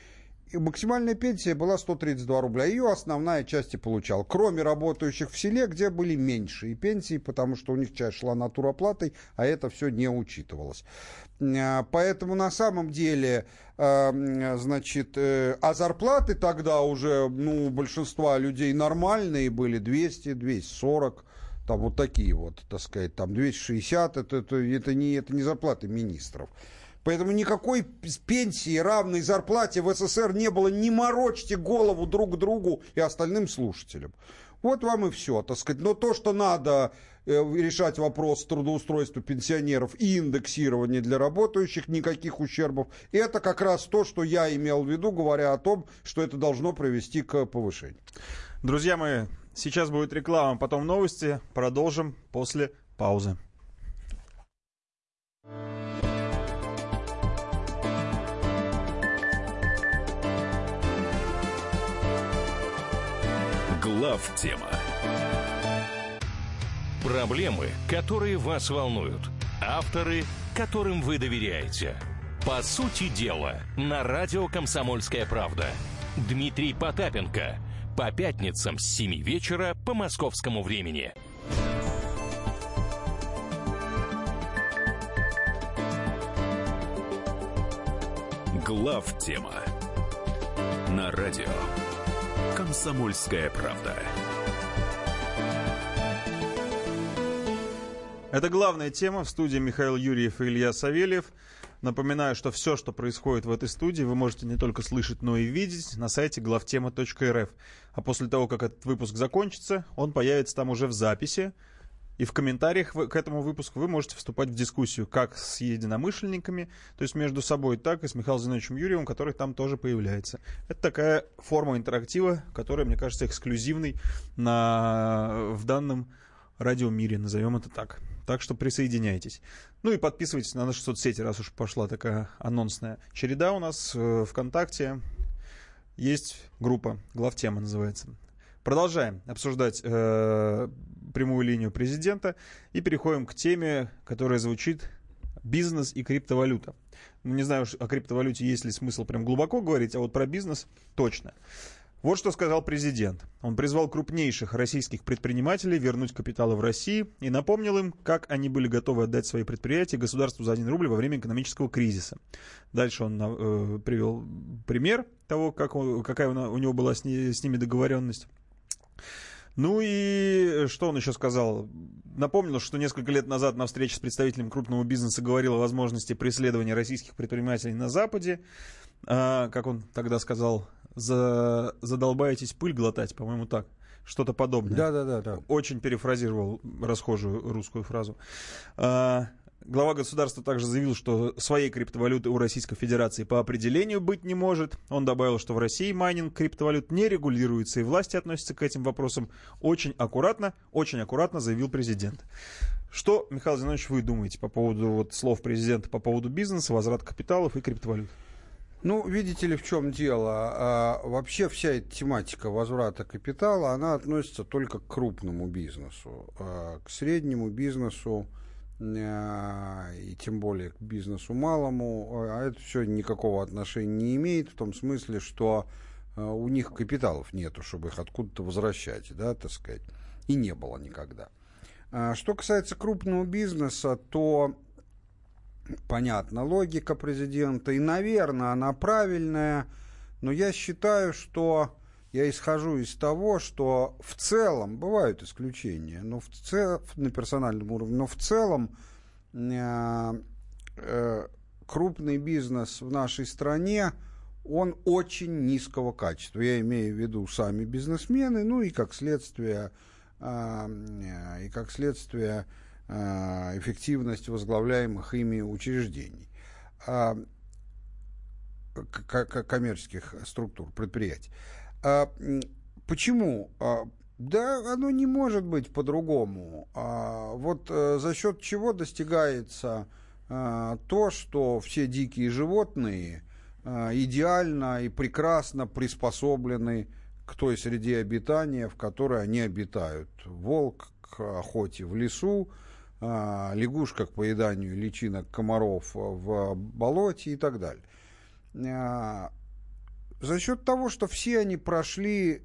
и максимальная пенсия была 132 рубля. Ее основная часть и получал. Кроме работающих в селе, где были меньшие пенсии, потому что у них часть шла натуроплатой, а это все не учитывалось. А, поэтому на самом деле, а, значит, э, а зарплаты тогда уже, ну, большинства людей нормальные были, 200, 240, там вот такие вот, так сказать, там 260, это, это, это, не, это не зарплаты министров. Поэтому никакой пенсии, равной зарплате в СССР не было. Не морочьте голову друг другу и остальным слушателям. Вот вам и все, так сказать. Но то, что надо э, решать вопрос трудоустройства пенсионеров и индексирования для работающих, никаких ущербов, это как раз то, что я имел в виду, говоря о том, что это должно привести к повышению. Друзья мои, сейчас будет реклама, потом новости. Продолжим после паузы. Глав тема. Проблемы, которые вас волнуют. Авторы, которым вы доверяете. По сути дела, на радио «Комсомольская правда». Дмитрий Потапенко. По пятницам с 7 вечера по московскому времени. Глав тема на радио Комсомольская правда. Это главная тема в студии Михаил Юрьев и Илья Савельев. Напоминаю, что все, что происходит в этой студии, вы можете не только слышать, но и видеть на сайте главтема.рф. А после того, как этот выпуск закончится, он появится там уже в записи. И в комментариях к этому выпуску вы можете вступать в дискуссию как с единомышленниками, то есть между собой, так и с Михаилом Зиновичем Юрьевым, который там тоже появляется. Это такая форма интерактива, которая, мне кажется, эксклюзивной на, в данном радиомире, назовем это так. Так что присоединяйтесь. Ну и подписывайтесь на наши соцсети, раз уж пошла такая анонсная череда у нас э, ВКонтакте. Есть группа, главтема называется. Продолжаем обсуждать э, прямую линию президента и переходим к теме, которая звучит бизнес и криптовалюта. Ну, не знаю, о криптовалюте есть ли смысл прям глубоко говорить, а вот про бизнес точно. Вот что сказал президент. Он призвал крупнейших российских предпринимателей вернуть капиталы в России и напомнил им, как они были готовы отдать свои предприятия государству за 1 рубль во время экономического кризиса. Дальше он э, привел пример того, как он, какая у него была с, не, с ними договоренность. Ну и что он еще сказал? Напомнил, что несколько лет назад на встрече с представителем крупного бизнеса говорил о возможности преследования российских предпринимателей на Западе. А, как он тогда сказал, за, задолбаетесь пыль глотать, по-моему, так. Что-то подобное. Да, да, да, да. Очень перефразировал расхожую русскую фразу. А, глава государства также заявил, что своей криптовалюты у Российской Федерации по определению быть не может. Он добавил, что в России майнинг криптовалют не регулируется, и власти относятся к этим вопросам очень аккуратно, очень аккуратно заявил президент. Что, Михаил Зинович, вы думаете по поводу вот, слов президента по поводу бизнеса, возврата капиталов и криптовалют? Ну, видите ли, в чем дело? А, вообще вся эта тематика возврата капитала, она относится только к крупному бизнесу. А, к среднему бизнесу а, и тем более к бизнесу малому, а это все никакого отношения не имеет, в том смысле, что а, у них капиталов нету, чтобы их откуда-то возвращать, да, так сказать, и не было никогда. А, что касается крупного бизнеса, то понятна логика президента, и, наверное, она правильная, но я считаю, что я исхожу из того, что в целом, бывают исключения, но в цел, на персональном уровне, но в целом э, э, крупный бизнес в нашей стране, он очень низкого качества. Я имею в виду сами бизнесмены, ну и как следствие, э, и как следствие Э, эффективность возглавляемых ими учреждений, а, коммерческих структур, предприятий. А, почему? А, да, оно не может быть по-другому. Вот э, за счет чего достигается то, что все дикие животные идеально и прекрасно приспособлены к той среде обитания, в которой они обитают. Волк к охоте в лесу, лягушка к поеданию личинок комаров в болоте и так далее. А, за счет того, что все они прошли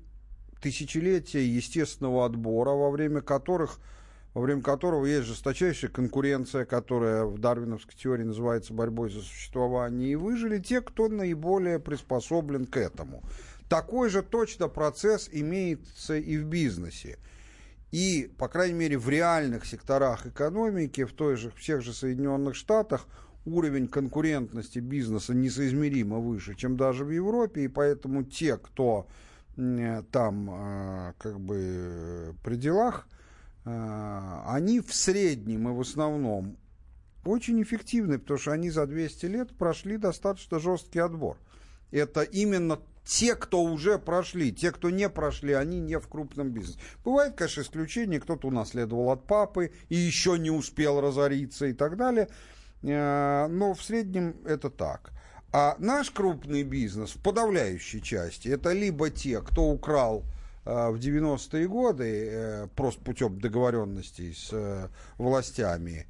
тысячелетия естественного отбора, во время которых во время которого есть жесточайшая конкуренция, которая в дарвиновской теории называется борьбой за существование, и выжили те, кто наиболее приспособлен к этому. Такой же точно процесс имеется и в бизнесе. И, по крайней мере, в реальных секторах экономики, в, той же, в тех же Соединенных Штатах, уровень конкурентности бизнеса несоизмеримо выше, чем даже в Европе, и поэтому те, кто там а, как бы при делах, а, они в среднем и в основном очень эффективны, потому что они за 200 лет прошли достаточно жесткий отбор. Это именно те, кто уже прошли, те, кто не прошли, они не в крупном бизнесе. Бывает, конечно, исключение, кто-то унаследовал от папы и еще не успел разориться и так далее, э, но в среднем это так. А наш крупный бизнес в подавляющей части это либо те, кто украл э, в 90-е годы, э, просто путем договоренностей с властями,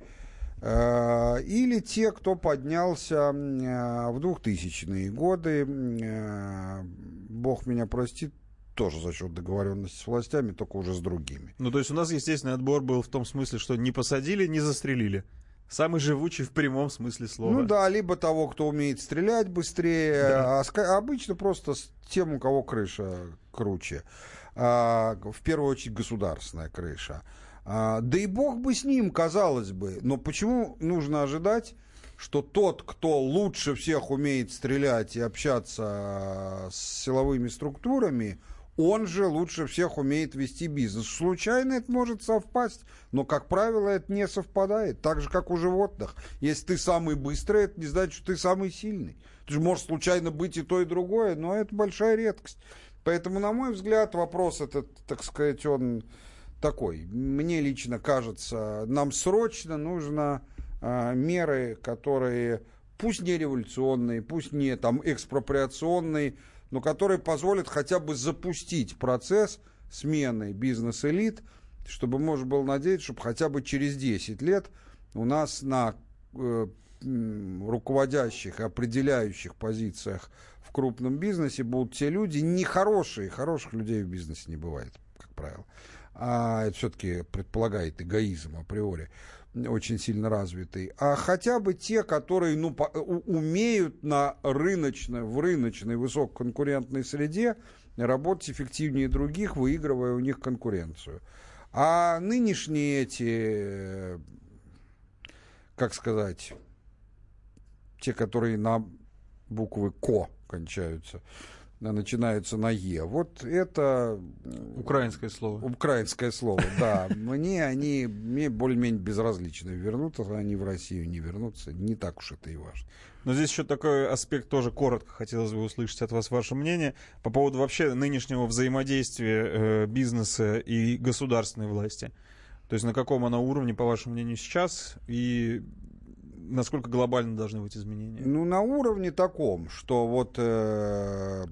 или те, кто поднялся э, в 2000-е годы, э, бог меня простит, тоже за счет договоренности с властями, только уже с другими. Ну, то есть у нас естественный отбор был в том смысле, что не посадили, не застрелили. Самый живучий в прямом смысле слова. Ну да, либо того, кто умеет стрелять быстрее, да. а обычно просто с тем, у кого крыша круче. А, в первую очередь государственная крыша. А, да и бог бы с ним, казалось бы. Но почему нужно ожидать, что тот, кто лучше всех умеет стрелять и общаться с силовыми структурами, он же лучше всех умеет вести бизнес. Случайно это может совпасть, но, как правило, это не совпадает. Так же, как у животных. Если ты самый быстрый, это не значит, что ты самый сильный. Ты же можешь случайно быть и то, и другое, но это большая редкость. Поэтому, на мой взгляд, вопрос этот, так сказать, он такой. Мне лично кажется, нам срочно нужно э, меры, которые пусть не революционные, пусть не там экспроприационные, но которые позволят хотя бы запустить процесс смены бизнес-элит, чтобы можно было надеяться, чтобы хотя бы через 10 лет у нас на э, руководящих, определяющих позициях в крупном бизнесе будут те люди нехорошие. Хороших людей в бизнесе не бывает, как правило. А это все-таки предполагает эгоизм априори очень сильно развитый, а хотя бы те, которые ну, по, умеют на рыночной, в рыночной высококонкурентной среде работать эффективнее других, выигрывая у них конкуренцию. А нынешние эти, как сказать, те, которые на буквы КО кончаются, начинаются на Е. Вот это... Украинское слово. Украинское слово, да. Мне они мне более-менее безразличны. Вернутся они в Россию, не вернутся. Не так уж это и важно. Но здесь еще такой аспект тоже коротко хотелось бы услышать от вас ваше мнение по поводу вообще нынешнего взаимодействия э, бизнеса и государственной власти. То есть на каком она уровне, по вашему мнению, сейчас? И насколько глобально должны быть изменения? Ну, на уровне таком, что вот э,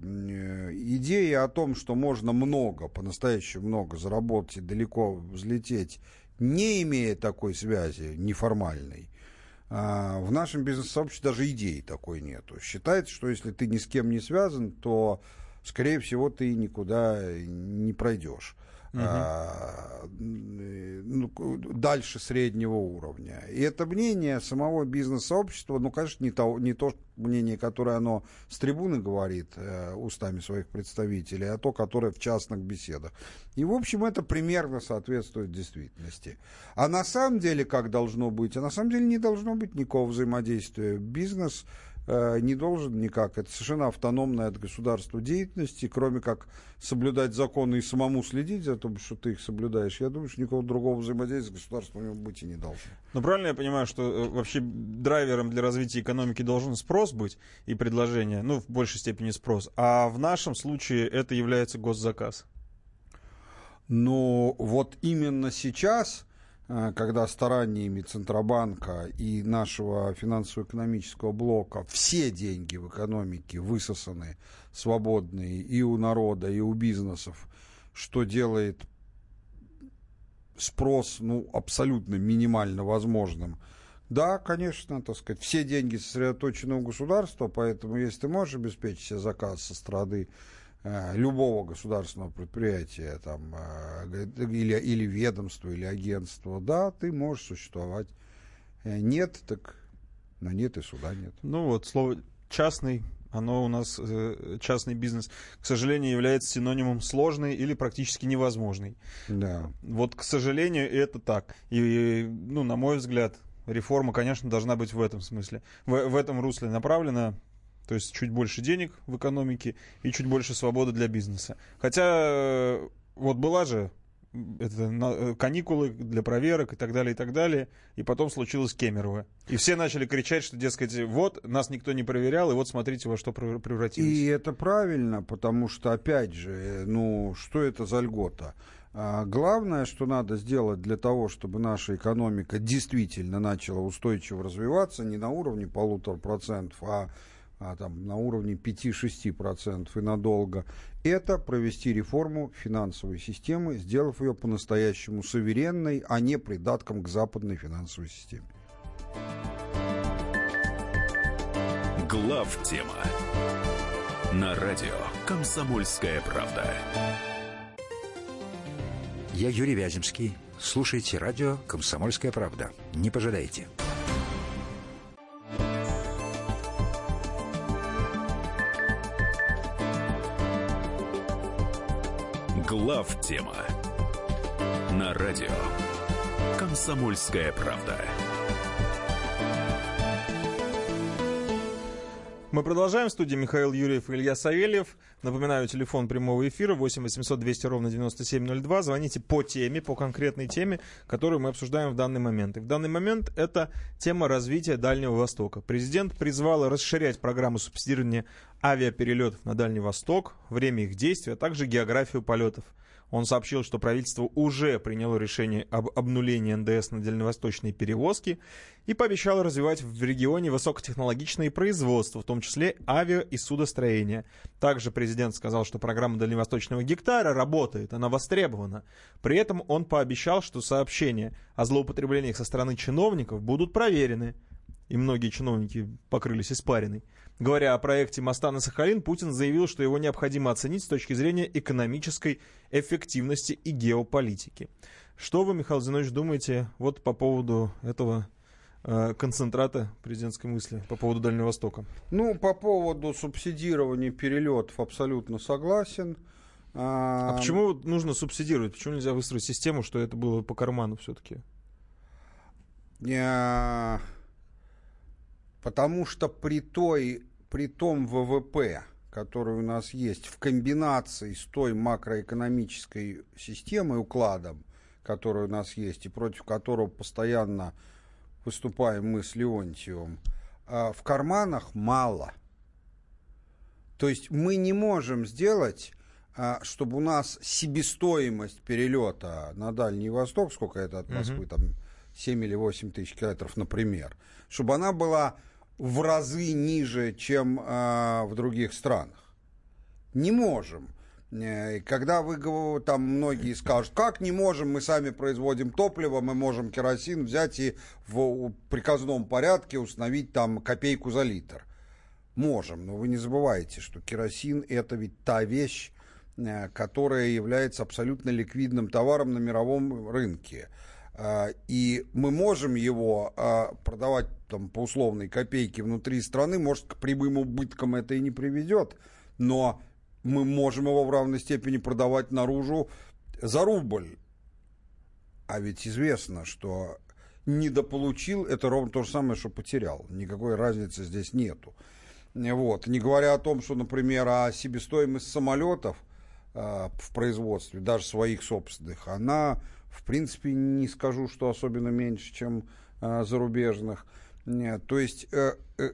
идея о том, что можно много, по-настоящему много заработать и далеко взлететь, не имея такой связи неформальной, э, в нашем бизнес-сообществе даже идеи такой нету. Считается, что если ты ни с кем не связан, то, скорее всего, ты никуда не пройдешь а, ну, дальше среднего уровня. И это мнение самого бизнес-сообщества, ну, конечно, не то, не то мнение, которое оно с трибуны говорит э, устами своих представителей, а то, которое в частных беседах. И, в общем, это примерно соответствует действительности. А на самом деле, как должно быть? А на самом деле не должно быть никакого взаимодействия. Бизнес Э, не должен никак. Это совершенно автономная от государства деятельности, кроме как соблюдать законы и самому следить за тем, что ты их соблюдаешь. Я думаю, что никакого другого взаимодействия с государством у него быть и не должно. Ну, правильно я понимаю, что э, вообще драйвером для развития экономики должен спрос быть и предложение, ну, в большей степени спрос. А в нашем случае это является госзаказ. Но вот именно сейчас Э, когда стараниями Центробанка и нашего финансово-экономического блока все деньги в экономике высосаны, свободные и у народа, и у бизнесов, что делает спрос ну, абсолютно минимально возможным. Да, конечно, так сказать, все деньги сосредоточены у государства, поэтому если ты можешь обеспечить себе заказ со стороны Э, любого государственного предприятия там, э, или, или ведомства, или агентства, да, ты можешь существовать. Э, нет, так но нет и суда нет. Ну вот, слово частный, оно у нас, частный бизнес, к сожалению, является синонимом сложный или практически невозможный. Да. Вот, к сожалению, это так. И, ну, на мой взгляд, реформа, конечно, должна быть в этом смысле, в, в этом русле направлена, то есть чуть больше денег в экономике и чуть больше свободы для бизнеса. Хотя э, вот была же это, э, каникулы для проверок и так далее, и так далее. И потом случилось Кемерово. И все начали кричать, что, дескать, вот, нас никто не проверял, и вот смотрите, во что превратилось. И это правильно, потому что, опять же, э, ну, что это за льгота? А главное, что надо сделать для того, чтобы наша экономика действительно начала устойчиво развиваться, не на уровне полутора процентов, а а, там, на уровне 5-6% и надолго, это провести реформу финансовой системы, сделав ее по-настоящему суверенной, а не придатком к западной финансовой системе. Глав тема на радио «Комсомольская правда». Я Юрий Вяземский. Слушайте радио «Комсомольская правда». Не пожалейте. Глав тема на радио Комсомольская правда. Мы продолжаем. В студии Михаил Юрьев и Илья Савельев. Напоминаю, телефон прямого эфира 8 800 200 ровно 9702. Звоните по теме, по конкретной теме, которую мы обсуждаем в данный момент. И в данный момент это тема развития Дальнего Востока. Президент призвал расширять программу субсидирования авиаперелетов на Дальний Восток, время их действия, а также географию полетов. Он сообщил, что правительство уже приняло решение об обнулении НДС на дальневосточные перевозки и пообещало развивать в регионе высокотехнологичные производства, в том числе авиа и судостроение. Также президент сказал, что программа дальневосточного гектара работает, она востребована. При этом он пообещал, что сообщения о злоупотреблениях со стороны чиновников будут проверены. И многие чиновники покрылись испариной. Говоря о проекте моста на Сахалин, Путин заявил, что его необходимо оценить с точки зрения экономической эффективности и геополитики. Что вы, Михаил Зинович, думаете вот по поводу этого э, концентрата президентской мысли по поводу Дальнего Востока? Ну, по поводу субсидирования перелетов абсолютно согласен. А, а почему нужно субсидировать? Почему нельзя выстроить систему, что это было по карману все-таки? Не... Потому что при, той, при том ВВП, который у нас есть, в комбинации с той макроэкономической системой, укладом, который у нас есть, и против которого постоянно выступаем мы с Леонтьевым, а, в карманах мало. То есть мы не можем сделать, а, чтобы у нас себестоимость перелета на Дальний Восток, сколько это от Москвы, там 7 или 8 тысяч километров, например, чтобы она была в разы ниже, чем э, в других странах. Не можем. Э, когда вы там многие скажут, как не можем, мы сами производим топливо, мы можем керосин взять и в приказном порядке установить там копейку за литр. Можем, но вы не забывайте, что керосин это ведь та вещь, э, которая является абсолютно ликвидным товаром на мировом рынке. А, и мы можем его а, продавать там, по условной копейке внутри страны, может, к прямым убыткам это и не приведет, но мы можем его в равной степени продавать наружу за рубль. А ведь известно, что недополучил, это ровно то же самое, что потерял. Никакой разницы здесь нету. Вот. Не говоря о том, что, например, о себестоимость самолетов э, в производстве, даже своих собственных, она в принципе, не скажу, что особенно меньше, чем э, зарубежных. Нет, то есть э, э,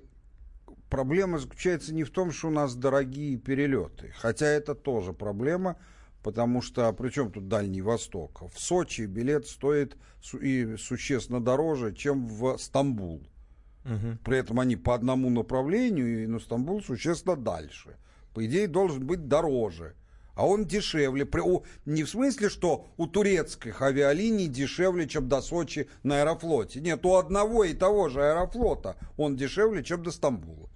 проблема заключается не в том, что у нас дорогие перелеты, хотя это тоже проблема, потому что, причем тут Дальний Восток, в Сочи билет стоит су- и существенно дороже, чем в Стамбул. Угу. При этом они по одному направлению, и на Стамбул существенно дальше. По идее, должен быть дороже а он дешевле. Не в смысле, что у турецких авиалиний дешевле, чем до Сочи на аэрофлоте. Нет, у одного и того же аэрофлота он дешевле, чем до Стамбула.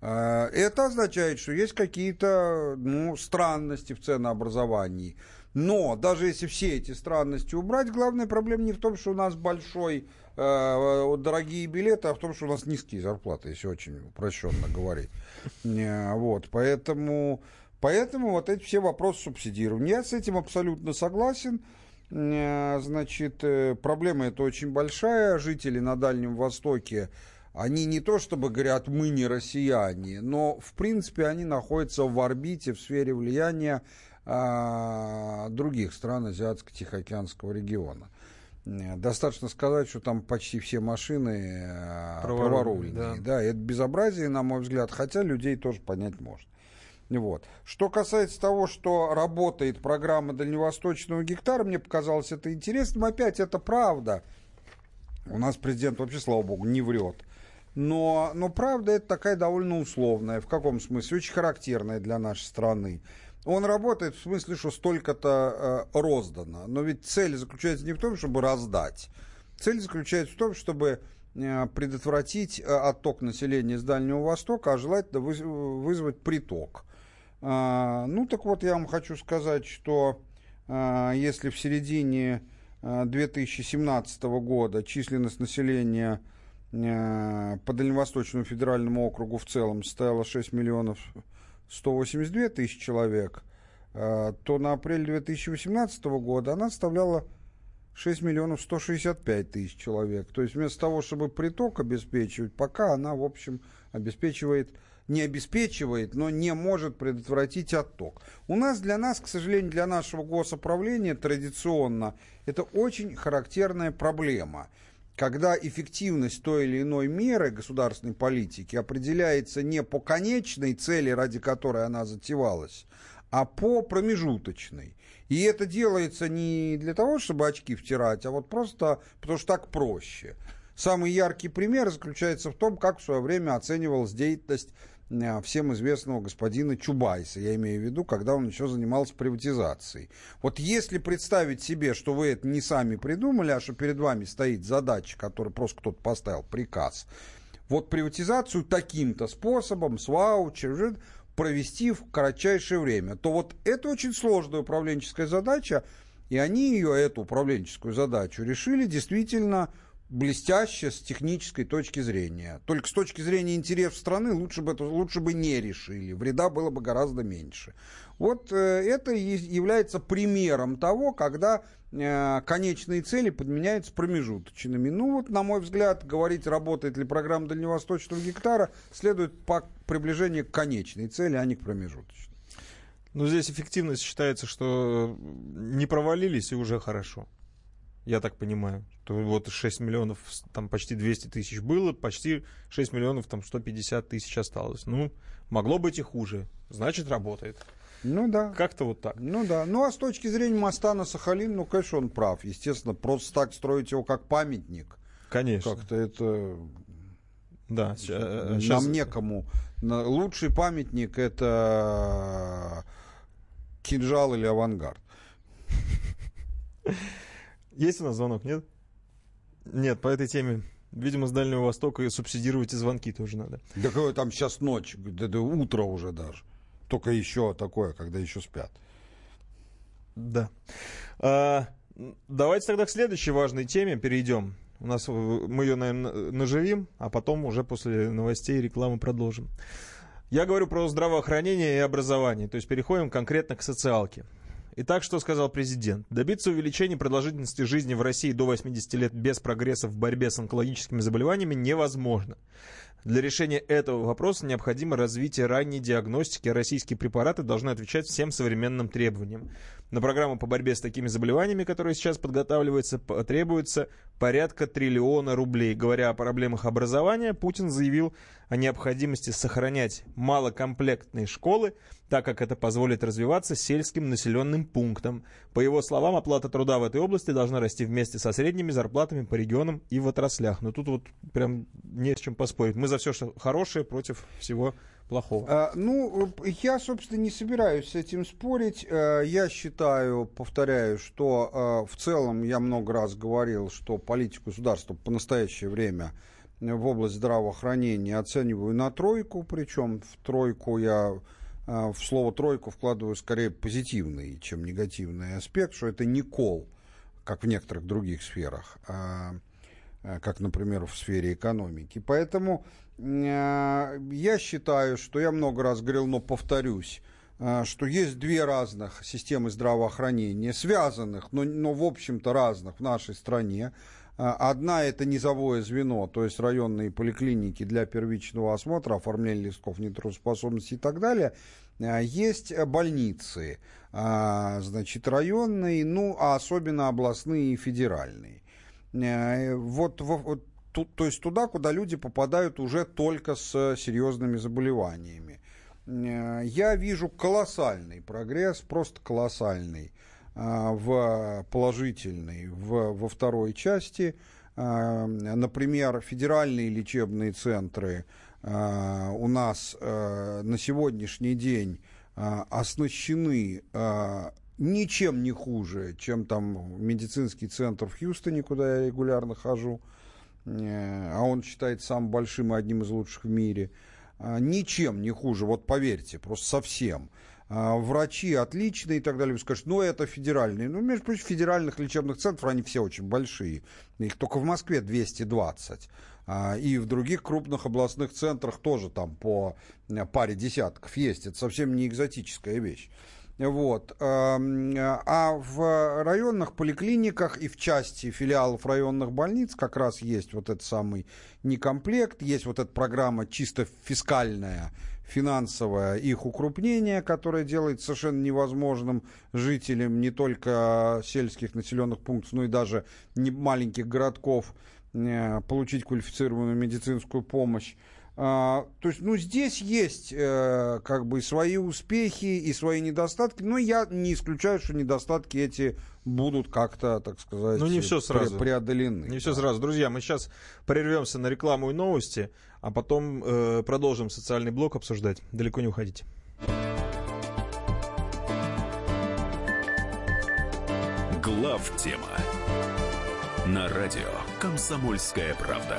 А, это означает, что есть какие-то ну, странности в ценообразовании. Но даже если все эти странности убрать, главная проблема не в том, что у нас большой э, дорогие билеты, а в том, что у нас низкие зарплаты, если очень упрощенно говорить. Э, вот, поэтому Поэтому вот эти все вопросы субсидирования. Я с этим абсолютно согласен. Э, значит, э, проблема это очень большая. Жители на Дальнем Востоке, они не то чтобы говорят, мы не россияне, но в принципе они находятся в орбите, в сфере влияния а, других стран Азиатско-Тихоокеанского региона. Э, достаточно сказать, что там почти все машины праворульные. Да. да, это безобразие, на мой взгляд, хотя людей тоже понять можно. Вот. Что касается того, что работает программа дальневосточного гектара, мне показалось это интересным. Опять это правда. У нас президент вообще, слава богу, не врет. Но, но правда это такая довольно условная. В каком смысле? Очень характерная для нашей страны. Он работает в смысле, что столько-то э, роздано. Но ведь цель заключается не в том, чтобы раздать. Цель заключается в том, чтобы предотвратить отток населения с Дальнего Востока, а желательно вызвать приток. Ну так вот, я вам хочу сказать, что если в середине 2017 года численность населения по Дальневосточному федеральному округу в целом составила 6 миллионов 182 тысячи человек, то на апрель 2018 года она составляла 6 миллионов 165 тысяч человек. То есть вместо того, чтобы приток обеспечивать, пока она, в общем, обеспечивает, не обеспечивает, но не может предотвратить отток. У нас, для нас, к сожалению, для нашего госуправления традиционно это очень характерная проблема когда эффективность той или иной меры государственной политики определяется не по конечной цели, ради которой она затевалась, а по промежуточной. И это делается не для того, чтобы очки втирать, а вот просто потому что так проще. Самый яркий пример заключается в том, как в свое время оценивалась деятельность всем известного господина Чубайса, я имею в виду, когда он еще занимался приватизацией. Вот если представить себе, что вы это не сами придумали, а что перед вами стоит задача, которую просто кто-то поставил, приказ, вот приватизацию таким-то способом, с ваучером, провести в кратчайшее время, то вот это очень сложная управленческая задача, и они ее, эту управленческую задачу, решили действительно блестяще с технической точки зрения. Только с точки зрения интересов страны лучше бы, это, лучше бы не решили, вреда было бы гораздо меньше. Вот э, это является примером того, когда э, конечные цели подменяются промежуточными. Ну вот, на мой взгляд, говорить, работает ли программа дальневосточного гектара, следует по приближению к конечной цели, а не к промежуточной. Ну, здесь эффективность считается, что не провалились и уже хорошо. Я так понимаю. То вот 6 миллионов, там почти 200 тысяч было, почти 6 миллионов, там 150 тысяч осталось. Ну, могло быть и хуже. Значит, работает. Ну да. Как-то вот так. Ну да. Ну а с точки зрения моста на Сахалин, ну, конечно, он прав. Естественно, просто так строить его как памятник. Конечно. Как-то это... Да, сейчас... Э, нам некому. Лучший памятник это кинжал или авангард. Есть у нас звонок, нет? Нет, по этой теме Видимо, с Дальнего Востока и субсидировать и звонки тоже надо. Да какое там сейчас ночь, да, да утро уже даже. Только еще такое, когда еще спят. Да. А, давайте тогда к следующей важной теме перейдем. У нас мы ее, наверное, наживим, а потом уже после новостей и рекламы продолжим. Я говорю про здравоохранение и образование, то есть переходим конкретно к социалке. Итак, что сказал президент? Добиться увеличения продолжительности жизни в России до 80 лет без прогресса в борьбе с онкологическими заболеваниями невозможно. Для решения этого вопроса необходимо развитие ранней диагностики, российские препараты должны отвечать всем современным требованиям. На программу по борьбе с такими заболеваниями, которая сейчас подготавливается, требуется порядка триллиона рублей. Говоря о проблемах образования, Путин заявил о необходимости сохранять малокомплектные школы, так как это позволит развиваться сельским населенным пунктам. По его словам, оплата труда в этой области должна расти вместе со средними зарплатами по регионам и в отраслях. Но тут вот прям не с чем поспорить. Мы за все, что хорошее, против всего плохого? А, ну, я, собственно, не собираюсь с этим спорить. А, я считаю, повторяю, что а, в целом я много раз говорил, что политику государства по настоящее время в область здравоохранения оцениваю на тройку, причем в тройку я в слово тройку вкладываю скорее позитивный, чем негативный аспект, что это не кол, как в некоторых других сферах, как, например, в сфере экономики. Поэтому Э, я считаю, что я много раз говорил, но повторюсь, э, что есть две разных системы здравоохранения, связанных, но, но в общем-то разных в нашей стране. Э, одна это низовое звено, то есть районные поликлиники для первичного осмотра, оформления листков нетрудоспособности и так далее. Есть больницы, значит, районные, ну, а особенно областные и федеральные. Вот, вот тут, то есть туда, куда люди попадают уже только с серьезными заболеваниями. Э, я вижу колоссальный прогресс, просто колоссальный, э, в положительный в, во второй части. Э, например, федеральные лечебные центры у нас на сегодняшний день оснащены ничем не хуже, чем там медицинский центр в Хьюстоне, куда я регулярно хожу. А он считается самым большим и одним из лучших в мире, ничем не хуже, вот поверьте, просто совсем. Врачи отличные и так далее. Вы скажете, ну это федеральные. Ну, между прочим, федеральных лечебных центров, они все очень большие. Их только в Москве 220. И в других крупных областных центрах тоже там по паре десятков есть. Это совсем не экзотическая вещь. Вот. А в районных поликлиниках и в части филиалов районных больниц как раз есть вот этот самый некомплект, есть вот эта программа чисто фискальная, финансовое их укрупнение, которое делает совершенно невозможным жителям не только сельских населенных пунктов, но и даже не маленьких городков э, получить квалифицированную медицинскую помощь. А, то есть, ну, здесь есть э, как бы свои успехи и свои недостатки, но я не исключаю, что недостатки эти будут как-то, так сказать, ну, не все сразу. преодолены. Не да. все сразу. Друзья, мы сейчас прервемся на рекламу и новости, а потом э, продолжим социальный блок обсуждать. Далеко не уходите. Глав тема на радио «Комсомольская правда».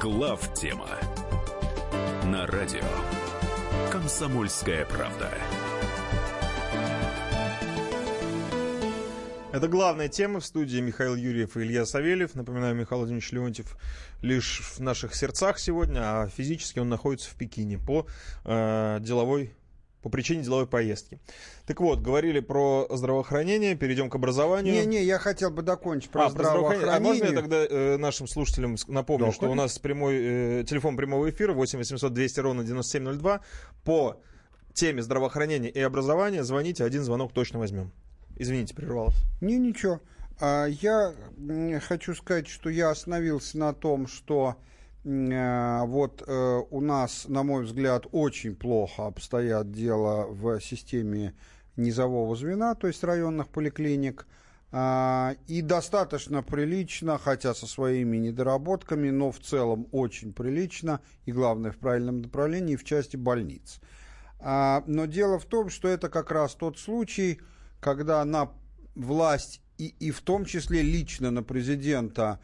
Глав тема на радио «Комсомольская правда». Это главная тема в студии Михаил Юрьев и Илья Савельев. Напоминаю, Михаил Владимирович Леонтьев лишь в наших сердцах сегодня, а физически он находится в Пекине по э, деловой по причине деловой поездки. Так вот, говорили про здравоохранение, перейдем к образованию. Не-не, я хотел бы докончить про а, здравоохранение. А можно я тогда э, нашим слушателям напомню, да, что конечно. у нас прямой, э, телефон прямого эфира 8 800 200 ровно 9702. По теме здравоохранения и образования звоните, один звонок точно возьмем. Извините, прервалась. Не, ничего. А, я хочу сказать, что я остановился на том, что вот э, у нас, на мой взгляд, очень плохо обстоят дела в системе низового звена, то есть районных поликлиник. А, и достаточно прилично, хотя со своими недоработками, но в целом очень прилично, и главное в правильном направлении, в части больниц. А, но дело в том, что это как раз тот случай, когда на власть и, и в том числе лично на президента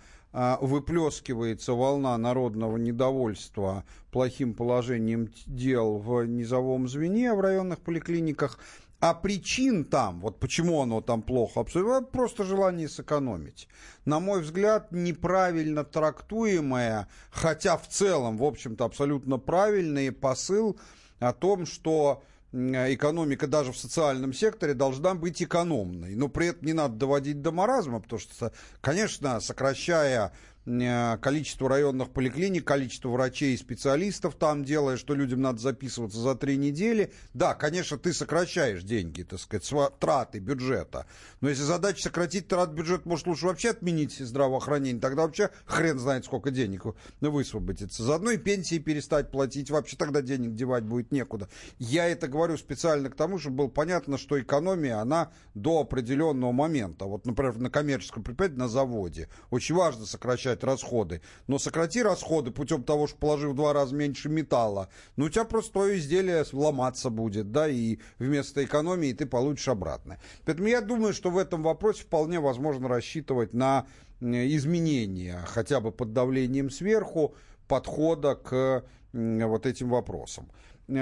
выплескивается волна народного недовольства плохим положением дел в низовом звене, в районных поликлиниках, а причин там, вот почему оно там плохо обсуждается, просто желание сэкономить. На мой взгляд, неправильно трактуемое, хотя в целом, в общем-то, абсолютно правильный посыл о том, что экономика даже в социальном секторе должна быть экономной. Но при этом не надо доводить до маразма, потому что, конечно, сокращая Э, количество районных поликлиник, количество врачей и специалистов там делая, что людям надо записываться за три недели. Да, конечно, ты сокращаешь деньги, так сказать, траты бюджета. Но если задача сократить трат бюджета, может, лучше вообще отменить здравоохранение, тогда вообще хрен знает, сколько денег высвободится. Заодно и пенсии перестать платить, вообще тогда денег девать будет некуда. Я это говорю специально к тому, чтобы было понятно, что экономия, она до определенного момента. Вот, например, на коммерческом предприятии, на заводе. Очень важно сокращать сокращать расходы. Но сократи расходы путем того, что положи в два раза меньше металла, ну у тебя просто твое изделие ломаться будет, да, и вместо экономии ты получишь обратно. Поэтому я думаю, что в этом вопросе вполне возможно рассчитывать на изменения, хотя бы под давлением сверху, подхода к вот этим вопросам.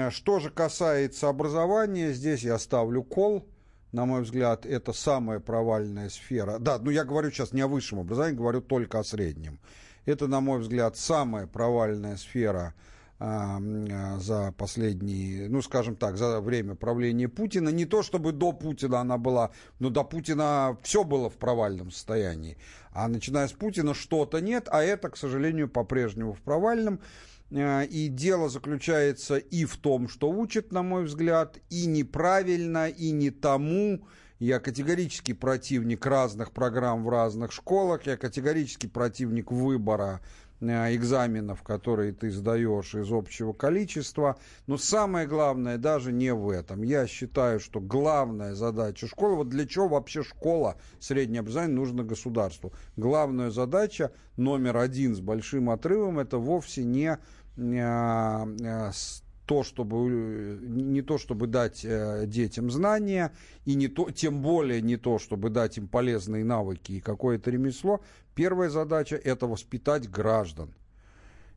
Что же касается образования, здесь я ставлю кол на мой взгляд, это самая провальная сфера. Да, ну я говорю сейчас не о высшем образовании, говорю только о среднем. Это, на мой взгляд, самая провальная сфера а, а, за последние, ну, скажем так, за время правления Путина. Не то, чтобы до Путина она была, но до Путина все было в провальном состоянии. А начиная с Путина что-то нет, а это, к сожалению, по-прежнему в провальном. А, и дело заключается и в том, что учат, на мой взгляд, и неправильно, и не тому. Я категорически противник разных программ в разных школах, я категорически противник выбора Э, экзаменов, которые ты сдаешь из общего количества. Но самое главное даже не в этом. Я считаю, что главная задача школы, вот для чего вообще школа среднее образование нужно государству. Главная задача номер один с большим отрывом это вовсе не э, э, то, чтобы, не то, чтобы дать детям знания, и не то, тем более не то, чтобы дать им полезные навыки и какое-то ремесло. Первая задача – это воспитать граждан.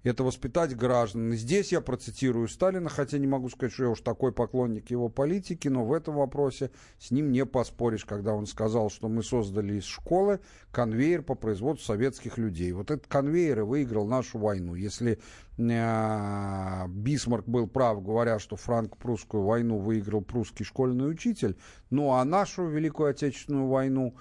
Это воспитать граждан. И здесь я процитирую Сталина, хотя не могу сказать, что я уж такой поклонник его политики, но в этом вопросе с ним не поспоришь, когда он сказал, что мы создали из школы конвейер по производству советских людей. Вот этот конвейер и выиграл нашу войну. Если э, Бисмарк был прав, говоря, что франко-прусскую войну выиграл прусский школьный учитель, ну а нашу Великую Отечественную войну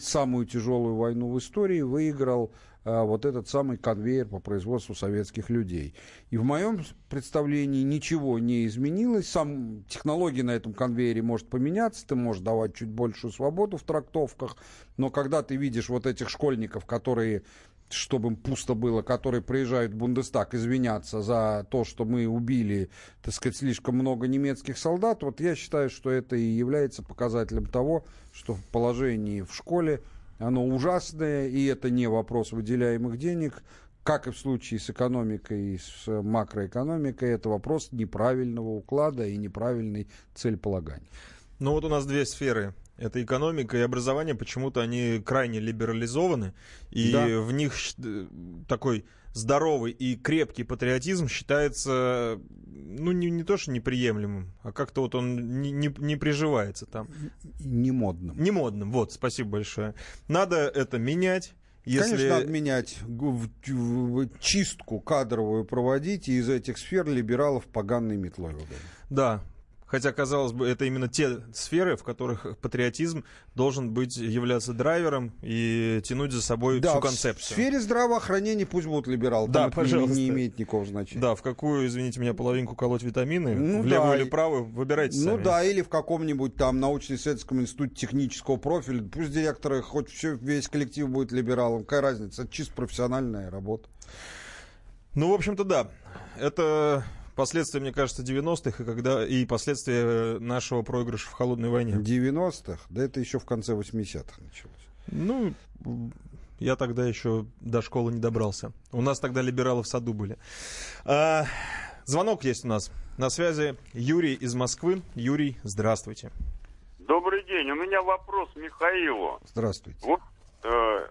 самую тяжелую войну в истории выиграл а, вот этот самый конвейер по производству советских людей. И в моем представлении ничего не изменилось. Сам технология на этом конвейере может поменяться, ты можешь давать чуть большую свободу в трактовках, но когда ты видишь вот этих школьников, которые чтобы им пусто было, которые приезжают в Бундестаг извиняться за то, что мы убили, так сказать, слишком много немецких солдат, вот я считаю, что это и является показателем того, что в положении в школе оно ужасное, и это не вопрос выделяемых денег, как и в случае с экономикой и с макроэкономикой, это вопрос неправильного уклада и неправильной целеполагания. Ну вот у нас две сферы это экономика и образование, почему-то они крайне либерализованы, и да. в них э, такой здоровый и крепкий патриотизм считается, ну, не, не то, что неприемлемым, а как-то вот он не, не, не приживается там. Не модным. Не модным, вот, спасибо большое. Надо это менять. Если... Конечно, надо менять, чистку кадровую проводить, и из этих сфер либералов поганой метлой. Да, Хотя, казалось бы, это именно те сферы, в которых патриотизм должен быть, являться драйвером и тянуть за собой да, всю концепцию. в сфере здравоохранения пусть будут либералы. Да, пожалуйста. Не, не имеет никакого значения. Да, в какую, извините меня, половинку колоть витамины, ну, в левую да. или правую, выбирайте ну, сами. Ну да, или в каком-нибудь там научно-исследовательском институте технического профиля. Пусть директоры, хоть все, весь коллектив будет либералом. Какая разница? Это чисто профессиональная работа. Ну, в общем-то, да. Это последствия, мне кажется, 90-х и, когда, и последствия э, нашего проигрыша в холодной войне. 90-х? Да это еще в конце 80-х началось. Ну, я тогда еще до школы не добрался. У нас тогда либералы в саду были. А, звонок есть у нас. На связи Юрий из Москвы. Юрий, здравствуйте. Добрый день. У меня вопрос Михаилу. Здравствуйте. Вот э,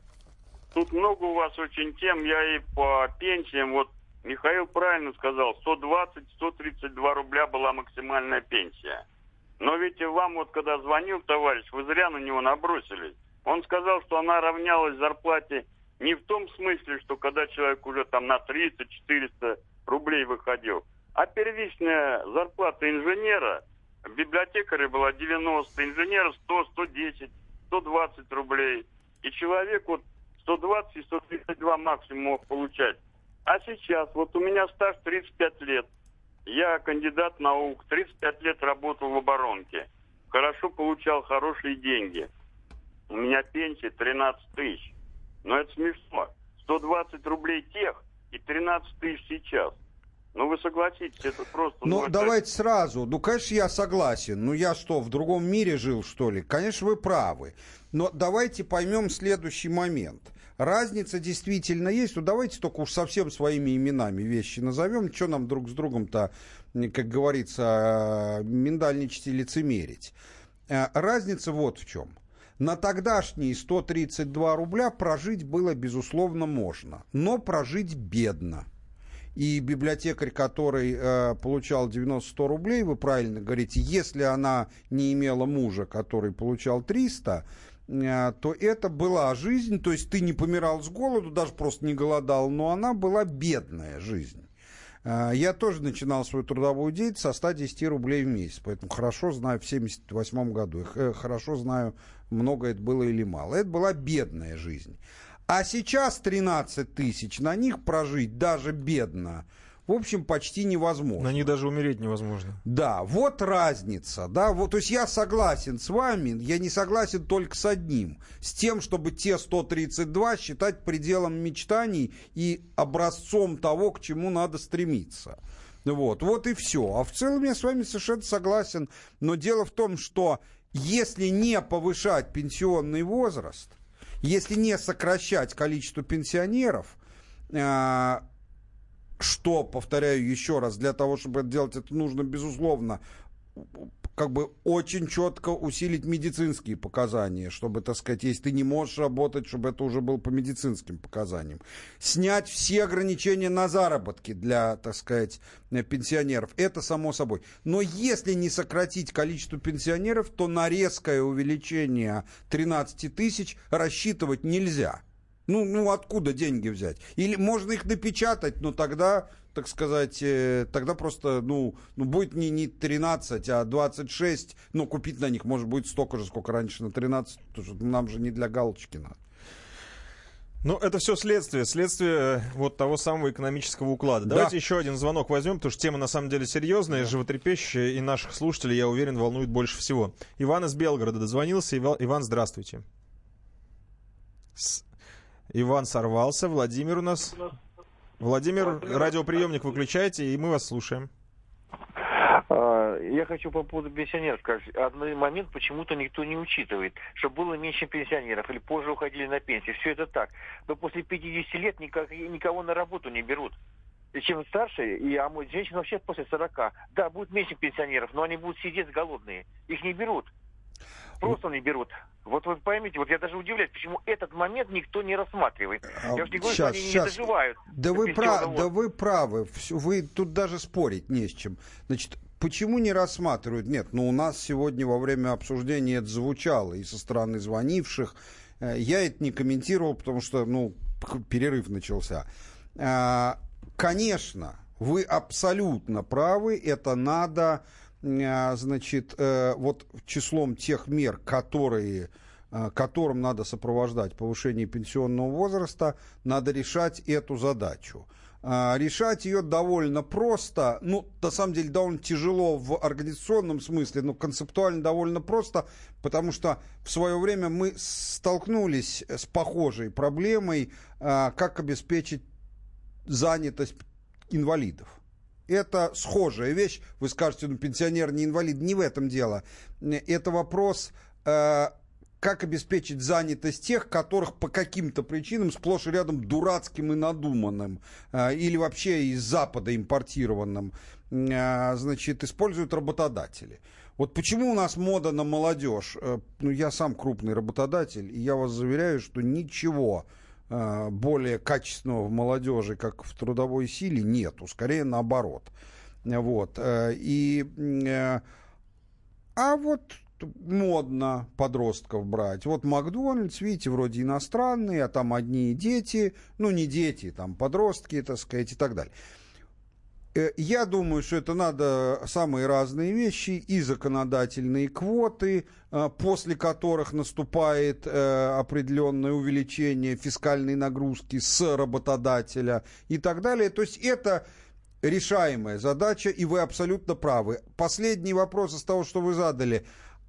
тут много у вас очень тем. Я и по пенсиям, вот Михаил правильно сказал, 120-132 рубля была максимальная пенсия. Но ведь вам вот когда звонил товарищ, вы зря на него набросились. Он сказал, что она равнялась зарплате не в том смысле, что когда человек уже там на 300-400 рублей выходил, а первичная зарплата инженера, библиотекаря была 90, инженера 100, 110, 120 рублей. И человек вот 120 и 132 максимум мог получать. А сейчас, вот у меня стаж 35 лет. Я кандидат наук, 35 лет работал в оборонке. Хорошо получал хорошие деньги. У меня пенсия 13 тысяч. Но это смешно. 120 рублей тех и 13 тысяч сейчас. Ну, вы согласитесь, это просто... Ну, ну давайте сразу. Ну, конечно, я согласен. Ну, я что, в другом мире жил, что ли? Конечно, вы правы. Но давайте поймем следующий момент. Разница действительно есть. Ну, давайте только уж совсем своими именами вещи назовем. Что нам друг с другом-то, как говорится, миндальничать и лицемерить? Э, разница вот в чем. На тогдашние 132 рубля прожить было, безусловно, можно. Но прожить бедно. И библиотекарь, который э, получал 90-100 рублей, вы правильно говорите, если она не имела мужа, который получал 300, Э, то это была жизнь, то есть ты не помирал с голоду, даже просто не голодал, но она была бедная жизнь. А, Я тоже начинал свою трудовую деятельность со 110 рублей в месяц, поэтому хорошо знаю в 78 году, х- хорошо знаю, много это было или мало. Это была бедная жизнь. А сейчас 13 тысяч, на них прожить даже бедно, в общем, почти невозможно. На них даже умереть невозможно. Да, вот разница, да, вот, то есть я согласен с вами, я не согласен только с одним, с тем, чтобы те 132 считать пределом мечтаний и образцом того, к чему надо стремиться. Вот, вот и все. А в целом я с вами совершенно согласен, но дело в том, что если не повышать пенсионный возраст, если не сокращать количество пенсионеров, а, что, повторяю еще раз, для того, чтобы это делать, это нужно, безусловно, как бы очень четко усилить медицинские показания, чтобы, так сказать, если ты не можешь работать, чтобы это уже было по медицинским показаниям. Снять все ограничения на заработки для, так сказать, пенсионеров. Это само собой. Но если не сократить количество пенсионеров, то на резкое увеличение 13 тысяч рассчитывать нельзя. Ну, ну откуда деньги взять? Или можно их напечатать, но тогда, так сказать, э, тогда просто, ну, ну будет не, не 13, а 26, но купить на них может будет столько же, сколько раньше на 13, потому что нам же не для галочки надо. Ну, это все следствие, следствие э, вот того самого экономического уклада. Да. Давайте еще один звонок возьмем, потому что тема на самом деле серьезная, животрепещущая, и наших слушателей, я уверен, волнует больше всего. Иван из Белгорода дозвонился. Ива- Иван, здравствуйте. С- Иван сорвался. Владимир у нас. Владимир, радиоприемник выключайте, и мы вас слушаем. А, Я хочу по поводу пенсионеров сказать. Один момент почему-то никто не учитывает, что было меньше пенсионеров или позже уходили на пенсию. Все это так. Но после 50 лет никак- никого на работу не берут. И чем старше, и, а женщин вообще после 40. Да, будет меньше пенсионеров, но они будут сидеть голодные. Их не берут. Просто не берут. Вот вы поймите, вот я даже удивляюсь, почему этот момент никто не рассматривает. я же не говорю, что Щас, они щас. не доживают. Да вы, прав, да вы правы, вы тут даже спорить не с чем. Значит, почему не рассматривают? Нет, ну у нас сегодня во время обсуждения это звучало и со стороны звонивших. Э, Я это не комментировал, потому что, ну, перерыв начался. А, Конечно, вы абсолютно правы, это надо, а, значит, э, вот числом тех мер, которые э, которым надо сопровождать повышение пенсионного возраста, надо решать эту задачу. А, Решать ее довольно просто, ну, на самом деле, довольно тяжело в организационном смысле, но концептуально довольно просто, потому что в свое время мы столкнулись с похожей проблемой, а, как обеспечить занятость инвалидов. Это схожая вещь. Вы скажете, ну, пенсионер не инвалид. Не в этом дело. Это вопрос, э, как обеспечить занятость тех, которых по каким-то причинам сплошь и рядом дурацким и надуманным, э, или вообще из Запада импортированным, э, значит, используют работодатели. Вот почему у нас мода на молодежь? Э, Ну, я сам крупный работодатель, и я вас заверяю, что ничего более качественного в молодежи, как в трудовой силе, нету. Скорее наоборот. Вот. э, И, э, а вот модно подростков брать. Вот Макдональдс, видите, вроде иностранный, а там одни дети, ну не дети, там подростки, так сказать, и так далее. Э, Я думаю, что это надо самые разные вещи и законодательные квоты, э, после которых наступает э, определенное увеличение фискальной нагрузки с работодателя и так далее. То есть это решаемая задача, и вы абсолютно правы. Последний вопрос из того, что вы задали.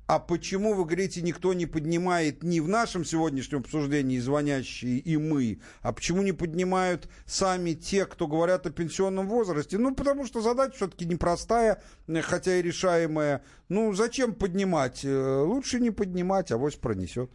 А почему, вы говорите, никто не поднимает ни в нашем сегодняшнем обсуждении звонящие и мы, а почему не поднимают сами те, кто говорят о пенсионном возрасте? Ну, потому что задача все-таки непростая, э, хотя и решаемая. Ну, зачем поднимать? Э, Лучше не поднимать, авось пронесет.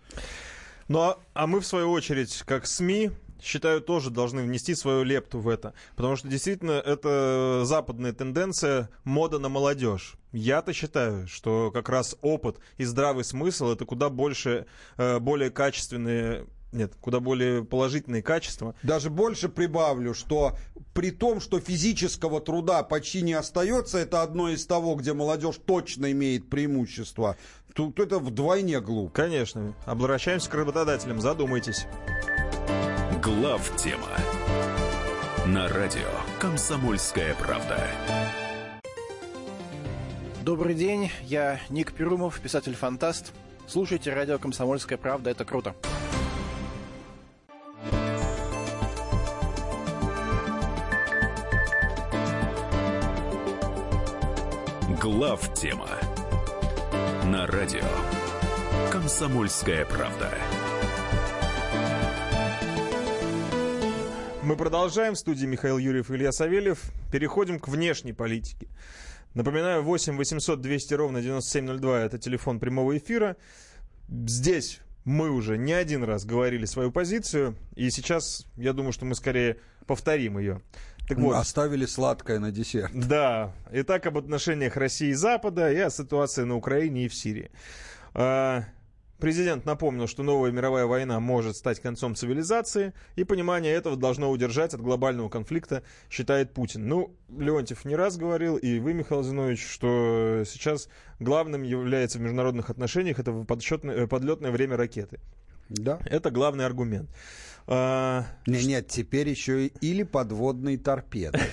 Ну, а, а мы, в свою очередь, как СМИ, считаю, тоже должны внести свою лепту в это. Потому что действительно это западная тенденция мода на молодежь. Я-то считаю, что как раз опыт и здравый смысл это куда больше, э, более качественные нет, куда более положительные качества. Даже больше прибавлю, что при том, что физического труда почти не остается, это одно из того, где молодежь точно имеет преимущество, тут это вдвойне глупо. Конечно. Обращаемся к работодателям, задумайтесь. Глав тема На радио «Комсомольская правда». Добрый день, я Ник Перумов, писатель-фантаст. Слушайте радио «Комсомольская правда», это круто. Глав тема на радио Комсомольская правда. Мы продолжаем. В студии Михаил Юрьев и Илья Савельев. Переходим к внешней политике. Напоминаю, 8 800 200 ровно 9702 это телефон прямого эфира. Здесь мы уже не один раз говорили свою позицию, и сейчас я думаю, что мы скорее повторим ее. Так вот, Оставили сладкое на десерт. Да. Итак, об отношениях России и Запада и о ситуации на Украине и в Сирии. А, президент напомнил, что новая мировая война может стать концом цивилизации, и понимание этого должно удержать от глобального конфликта, считает Путин. Ну, Леонтьев не раз говорил, и вы, Михаил Зинович, что сейчас главным является в международных отношениях это подлетное время ракеты. Да. Это главный аргумент. А... Нет, нет, теперь еще и или подводные торпеды.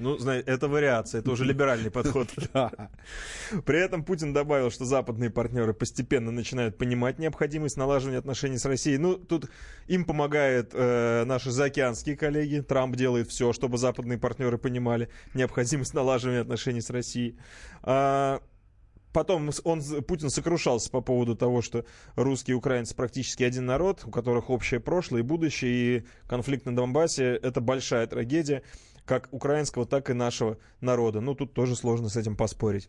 Ну, знаете, это вариация, это уже либеральный подход. При этом Путин добавил, что западные партнеры постепенно начинают понимать необходимость налаживания отношений с Россией. Ну, тут им помогают э, наши заокеанские коллеги. Трамп делает все, чтобы западные партнеры понимали необходимость налаживания отношений с Россией. А, Потом он, Путин сокрушался по поводу того, что русские и украинцы практически один народ, у которых общее прошлое и будущее, и конфликт на Донбассе — это большая трагедия как украинского, так и нашего народа. Ну, тут тоже сложно с этим поспорить.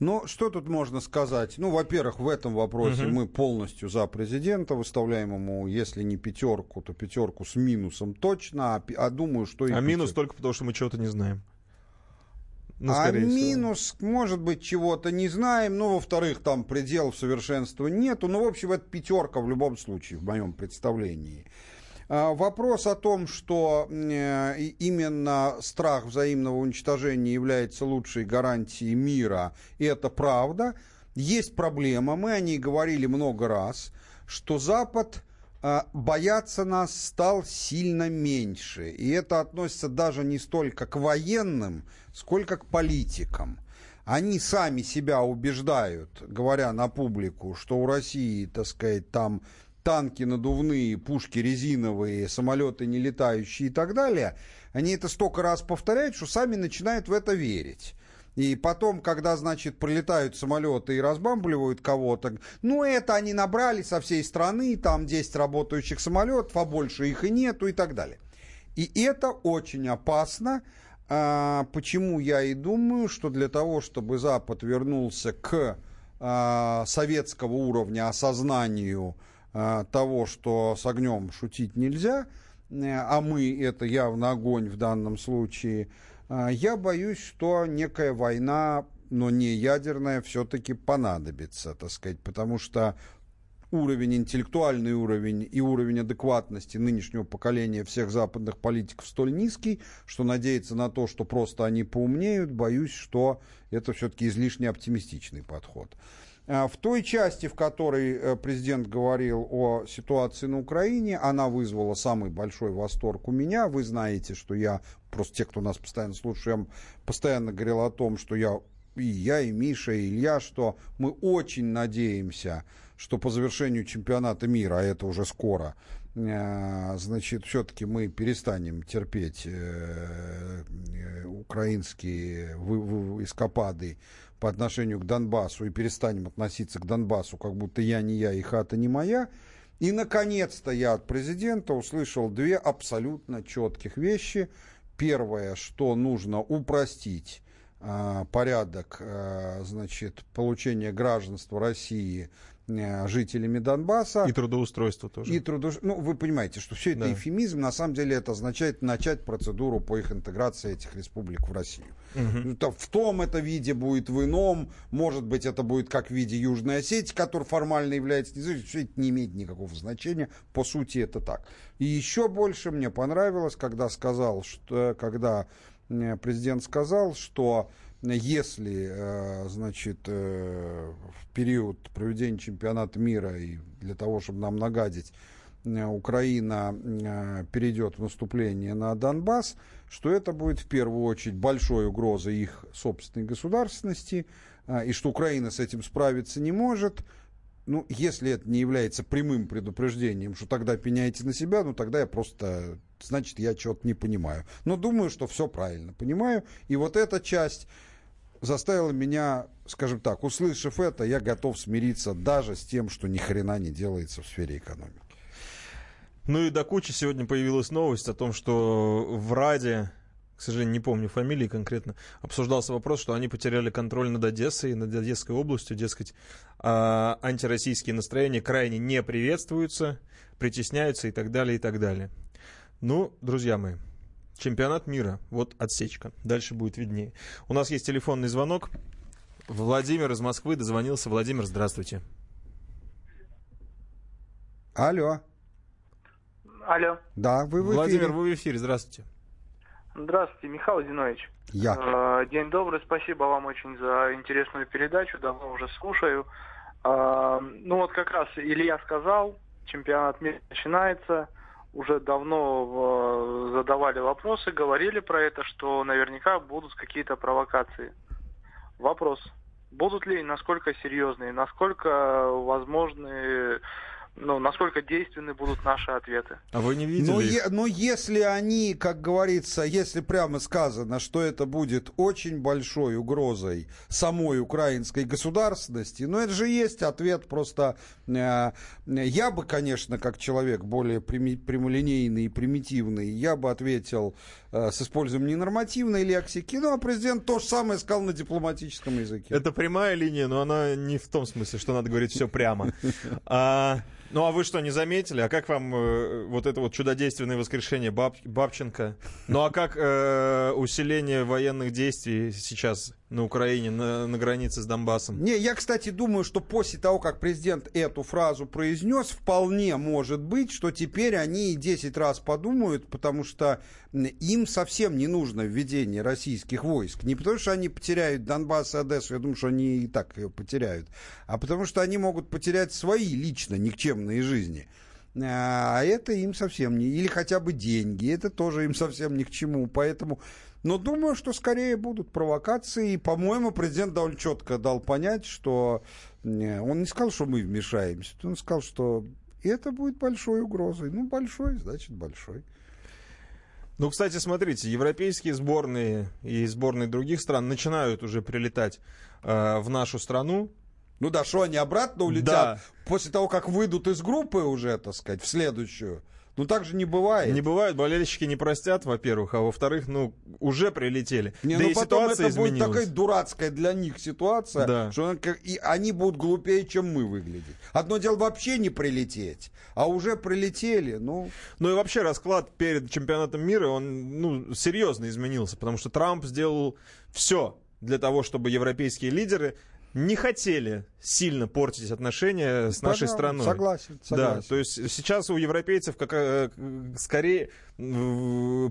Ну, что тут можно сказать? Ну, во-первых, в этом вопросе угу. мы полностью за президента, выставляем ему, если не пятерку, то пятерку с минусом точно, а, а думаю, что и... А минус только потому, что мы чего-то не знаем. Ну, а минус, всего. может быть, чего-то не знаем. Ну, во-вторых, там пределов совершенства нету. Ну, в общем, это пятерка в любом случае, в моем представлении. А, вопрос о том, что э, именно страх взаимного уничтожения является лучшей гарантией мира, и это правда. Есть проблема, мы о ней говорили много раз, что Запад а, бояться нас стал сильно меньше. И это относится даже не столько к военным, сколько к политикам. Они сами себя убеждают, говоря на публику, что у России, так сказать, там танки надувные, пушки резиновые, самолеты не летающие и так далее. Они это столько раз повторяют, что сами начинают в это верить. И потом, когда, значит, прилетают самолеты и разбамбливают кого-то, ну, это они набрали со всей страны, там 10 работающих самолетов, а больше их и нету и так далее. И это очень опасно, а, почему я и думаю, что для того, чтобы Запад вернулся к а, советского уровня осознанию а, того, что с огнем шутить нельзя, э, а мы это явно огонь в данном случае, я боюсь, что некая война но не ядерная, все-таки понадобится, так сказать, потому что уровень, интеллектуальный уровень и уровень адекватности нынешнего поколения всех западных политиков столь низкий, что надеяться на то, что просто они поумнеют, боюсь, что это все-таки излишне оптимистичный подход. А, в той части, в которой э, президент говорил о ситуации на Украине, она вызвала самый большой восторг у меня. Вы знаете, что я, просто те, кто нас постоянно слушает, я постоянно говорил о том, что я и я, и Миша, и Илья, что мы очень надеемся, что по завершению чемпионата мира, а это уже скоро, э, значит, все-таки мы перестанем терпеть э, э, украинские эскапады по отношению к Донбассу и перестанем относиться к Донбассу, как будто я не я и хата не моя. И, наконец-то, я от президента услышал две абсолютно четких вещи. Первое, что нужно упростить порядок значит, получения гражданства России жителями Донбасса. И трудоустройство тоже. И трудоус... Ну, вы понимаете, что все это да. эфемизм. На самом деле это означает начать процедуру по их интеграции этих республик в Россию. Угу. В том это виде будет в ином. Может быть, это будет как в виде Южной Осетии, который формально является независимым. Все это не имеет никакого значения. По сути, это так. И еще больше мне понравилось, когда сказал, что когда э, президент сказал, что если, э, значит, э, в период проведения чемпионата мира и для того, чтобы нам нагадить, э, Украина перейдет в наступление на Донбасс, что это будет в первую очередь большой угрозой их собственной государственности, и что Украина с этим справиться не может. Ну, если это не является прямым предупреждением, что тогда пеняйте на себя, ну тогда я просто, значит, я чего-то не понимаю. Но думаю, что все правильно понимаю. И вот эта часть заставила меня, скажем так, услышав это, я готов смириться даже с тем, что ни хрена не делается в сфере экономики. Ну и до кучи сегодня появилась новость о том, что в Раде, к сожалению, не помню фамилии конкретно, обсуждался вопрос, что они потеряли контроль над Одессой, над Одесской областью, дескать, а антироссийские настроения крайне не приветствуются, притесняются и так далее, и так далее. Ну, друзья мои, чемпионат мира, вот отсечка, дальше будет виднее. У нас есть телефонный звонок. Владимир из Москвы дозвонился. Владимир, здравствуйте. Алло. Алло. Да, вы в эфире. Владимир, вы в эфире, здравствуйте. Здравствуйте, Михаил Зинович. Я. Э, День добрый, спасибо вам очень за интересную передачу, давно уже слушаю. Э, Ну вот как раз Илья сказал, чемпионат мира начинается, уже давно э, задавали вопросы, говорили про это, что наверняка будут какие-то провокации. Вопрос, будут ли, насколько серьезные, насколько возможны ну, насколько действенны будут наши ответы. А вы не видели? Но, их? е- но если они, как говорится, если прямо сказано, что это будет очень большой угрозой самой украинской государственности, ну это же есть ответ просто... э, я бы, конечно, как человек более прями- прямолинейный и примитивный, я бы ответил э, с использованием ненормативной лексики, ну а президент то же самое сказал на дипломатическом языке. Это прямая линия, но она не в том смысле, что надо говорить все прямо. Ну а вы что, не заметили? А как вам э, вот это вот чудодейственное воскрешение Баб- Бабченко? Ну а как э, усиление военных действий сейчас на Украине, на, на границе с Донбассом? Не, я, кстати, думаю, что после того, как президент эту фразу произнес, вполне может быть, что теперь они и 10 раз подумают, потому что им совсем не нужно введение российских войск. Не потому, что они потеряют Донбасс и Одессу, я думаю, что они и так ее потеряют, а потому что они могут потерять свои лично никчемные жизни. А это им совсем не... Или хотя бы деньги, это тоже им совсем ни к чему. Поэтому... Но думаю, что скорее будут провокации. И, по-моему, президент довольно четко дал понять, что... Он не сказал, что мы вмешаемся. Он сказал, что это будет большой угрозой. Ну, большой, значит, большой. Ну, кстати, смотрите, европейские сборные и сборные других стран начинают уже прилетать э, в нашу страну. Ну да, что они обратно улетят Да. после того, как выйдут из группы уже, так сказать, в следующую. Ну так же не бывает. Не бывает, болельщики не простят, во-первых, а во-вторых, ну, уже прилетели. Не, да ну и потом ситуация это будет изменилась. такая дурацкая для них ситуация, Да. что он и они будут глупее, чем мы выглядеть. Одно дело вообще не прилететь, а уже прилетели, ну... Ну и вообще расклад перед чемпионатом мира, он ну, серьезно изменился, потому что Трамп сделал все для того, чтобы европейские лидеры не хотели сильно портить отношения с нашей Пожалуйста, страной. согласен, согласен. Да, то есть сейчас у европейцев как, э, скорее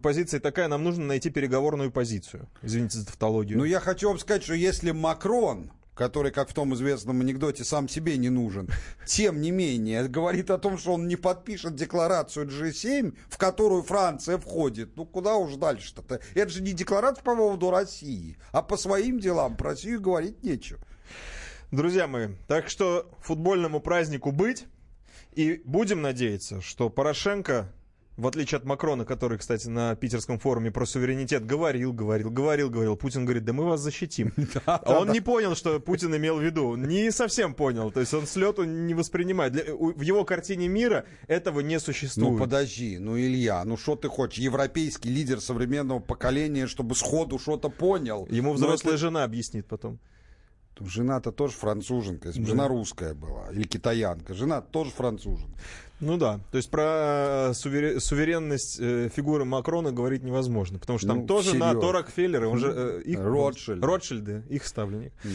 позиция такая, нам нужно найти переговорную позицию. Извините за тавтологию. Ну я хочу вам сказать, что если Макрон который, как в том известном анекдоте, сам себе не нужен, тем не менее, говорит о том, что он не подпишет декларацию G7, в которую Франция входит. Ну, куда уж дальше-то? Это же не декларация по поводу России, а по своим делам. Про Россию говорить нечего. Друзья мои, так что футбольному празднику быть. И будем надеяться, что Порошенко, в отличие от Макрона, который, кстати, на питерском форуме про суверенитет говорил, говорил, говорил, говорил, Путин говорит, да мы вас защитим. А он не понял, что Путин имел в виду. Не совсем понял. То есть он с лету не воспринимает. В его картине мира этого не существует. Ну, подожди, ну, Илья, ну, что ты хочешь? Европейский лидер современного поколения, чтобы сходу что-то понял. Ему Ну, взрослая жена объяснит потом. Жена-то тоже француженка, если бы Да. жена русская была, или китаянка. Жена тоже француженка. Ну да, то есть про э, сувере- суверенность э, фигуры Макрона говорить невозможно, потому что там Ну, тоже на то Рокфеллеры, он же э, их Ротшильд. Ротшильды, их ставленник. Да.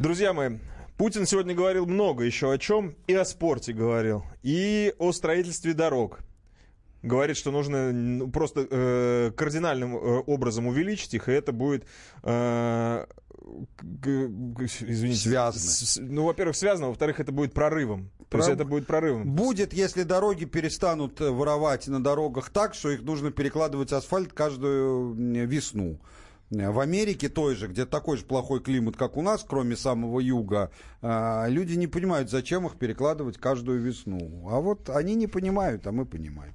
Друзья мои, Путин сегодня говорил много еще о чем, и о спорте говорил, и о строительстве дорог. говорит, что нужно ну, просто э, кардинальным э, образом увеличить их, и это будет, э, извините, связано. С, ну, во-первых, связано, во-вторых, это будет прорывом. То есть это будет прорывом. Будет, если дороги перестанут э, воровать на дорогах так, что их нужно перекладывать асфальт каждую весну. Э, в Америке той же, где такой же плохой климат, как у нас, кроме самого юга, э, люди не понимают, зачем их перекладывать каждую весну. А вот они не понимают, а мы понимаем.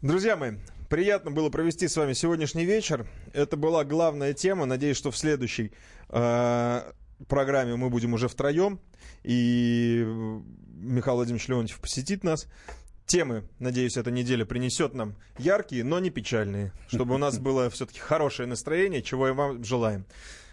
Друзья мои, приятно было провести с вами сегодняшний вечер. Это была главная тема. Надеюсь, что в следующей э, программе мы будем уже втроем. И Михаил Владимирович Леонтьев посетит нас. Темы, надеюсь, эта неделя принесет нам яркие, но не печальные, чтобы у нас было все-таки хорошее настроение, чего и вам желаем.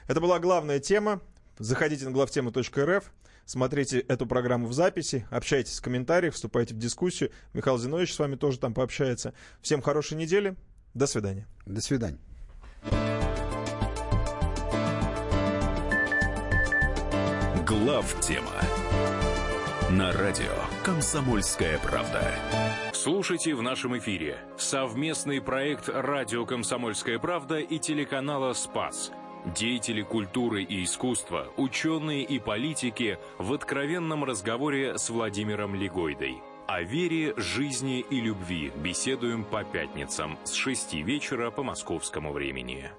Это была главная тема. Заходите на главтема.рф, смотрите эту программу в записи, общайтесь в комментариях, вступайте в дискуссию. Михаил Зинович с вами тоже там пообщается. Всем хорошей недели. До свидания. До свидания. Глав тема на радио «Комсомольская правда». Слушайте в нашем эфире совместный проект «Радио Комсомольская правда» и телеканала «Спас». Деятели культуры и искусства, ученые и политики в откровенном разговоре с Владимиром Легойдой. О вере, жизни и любви беседуем по пятницам с 6 вечера по московскому времени.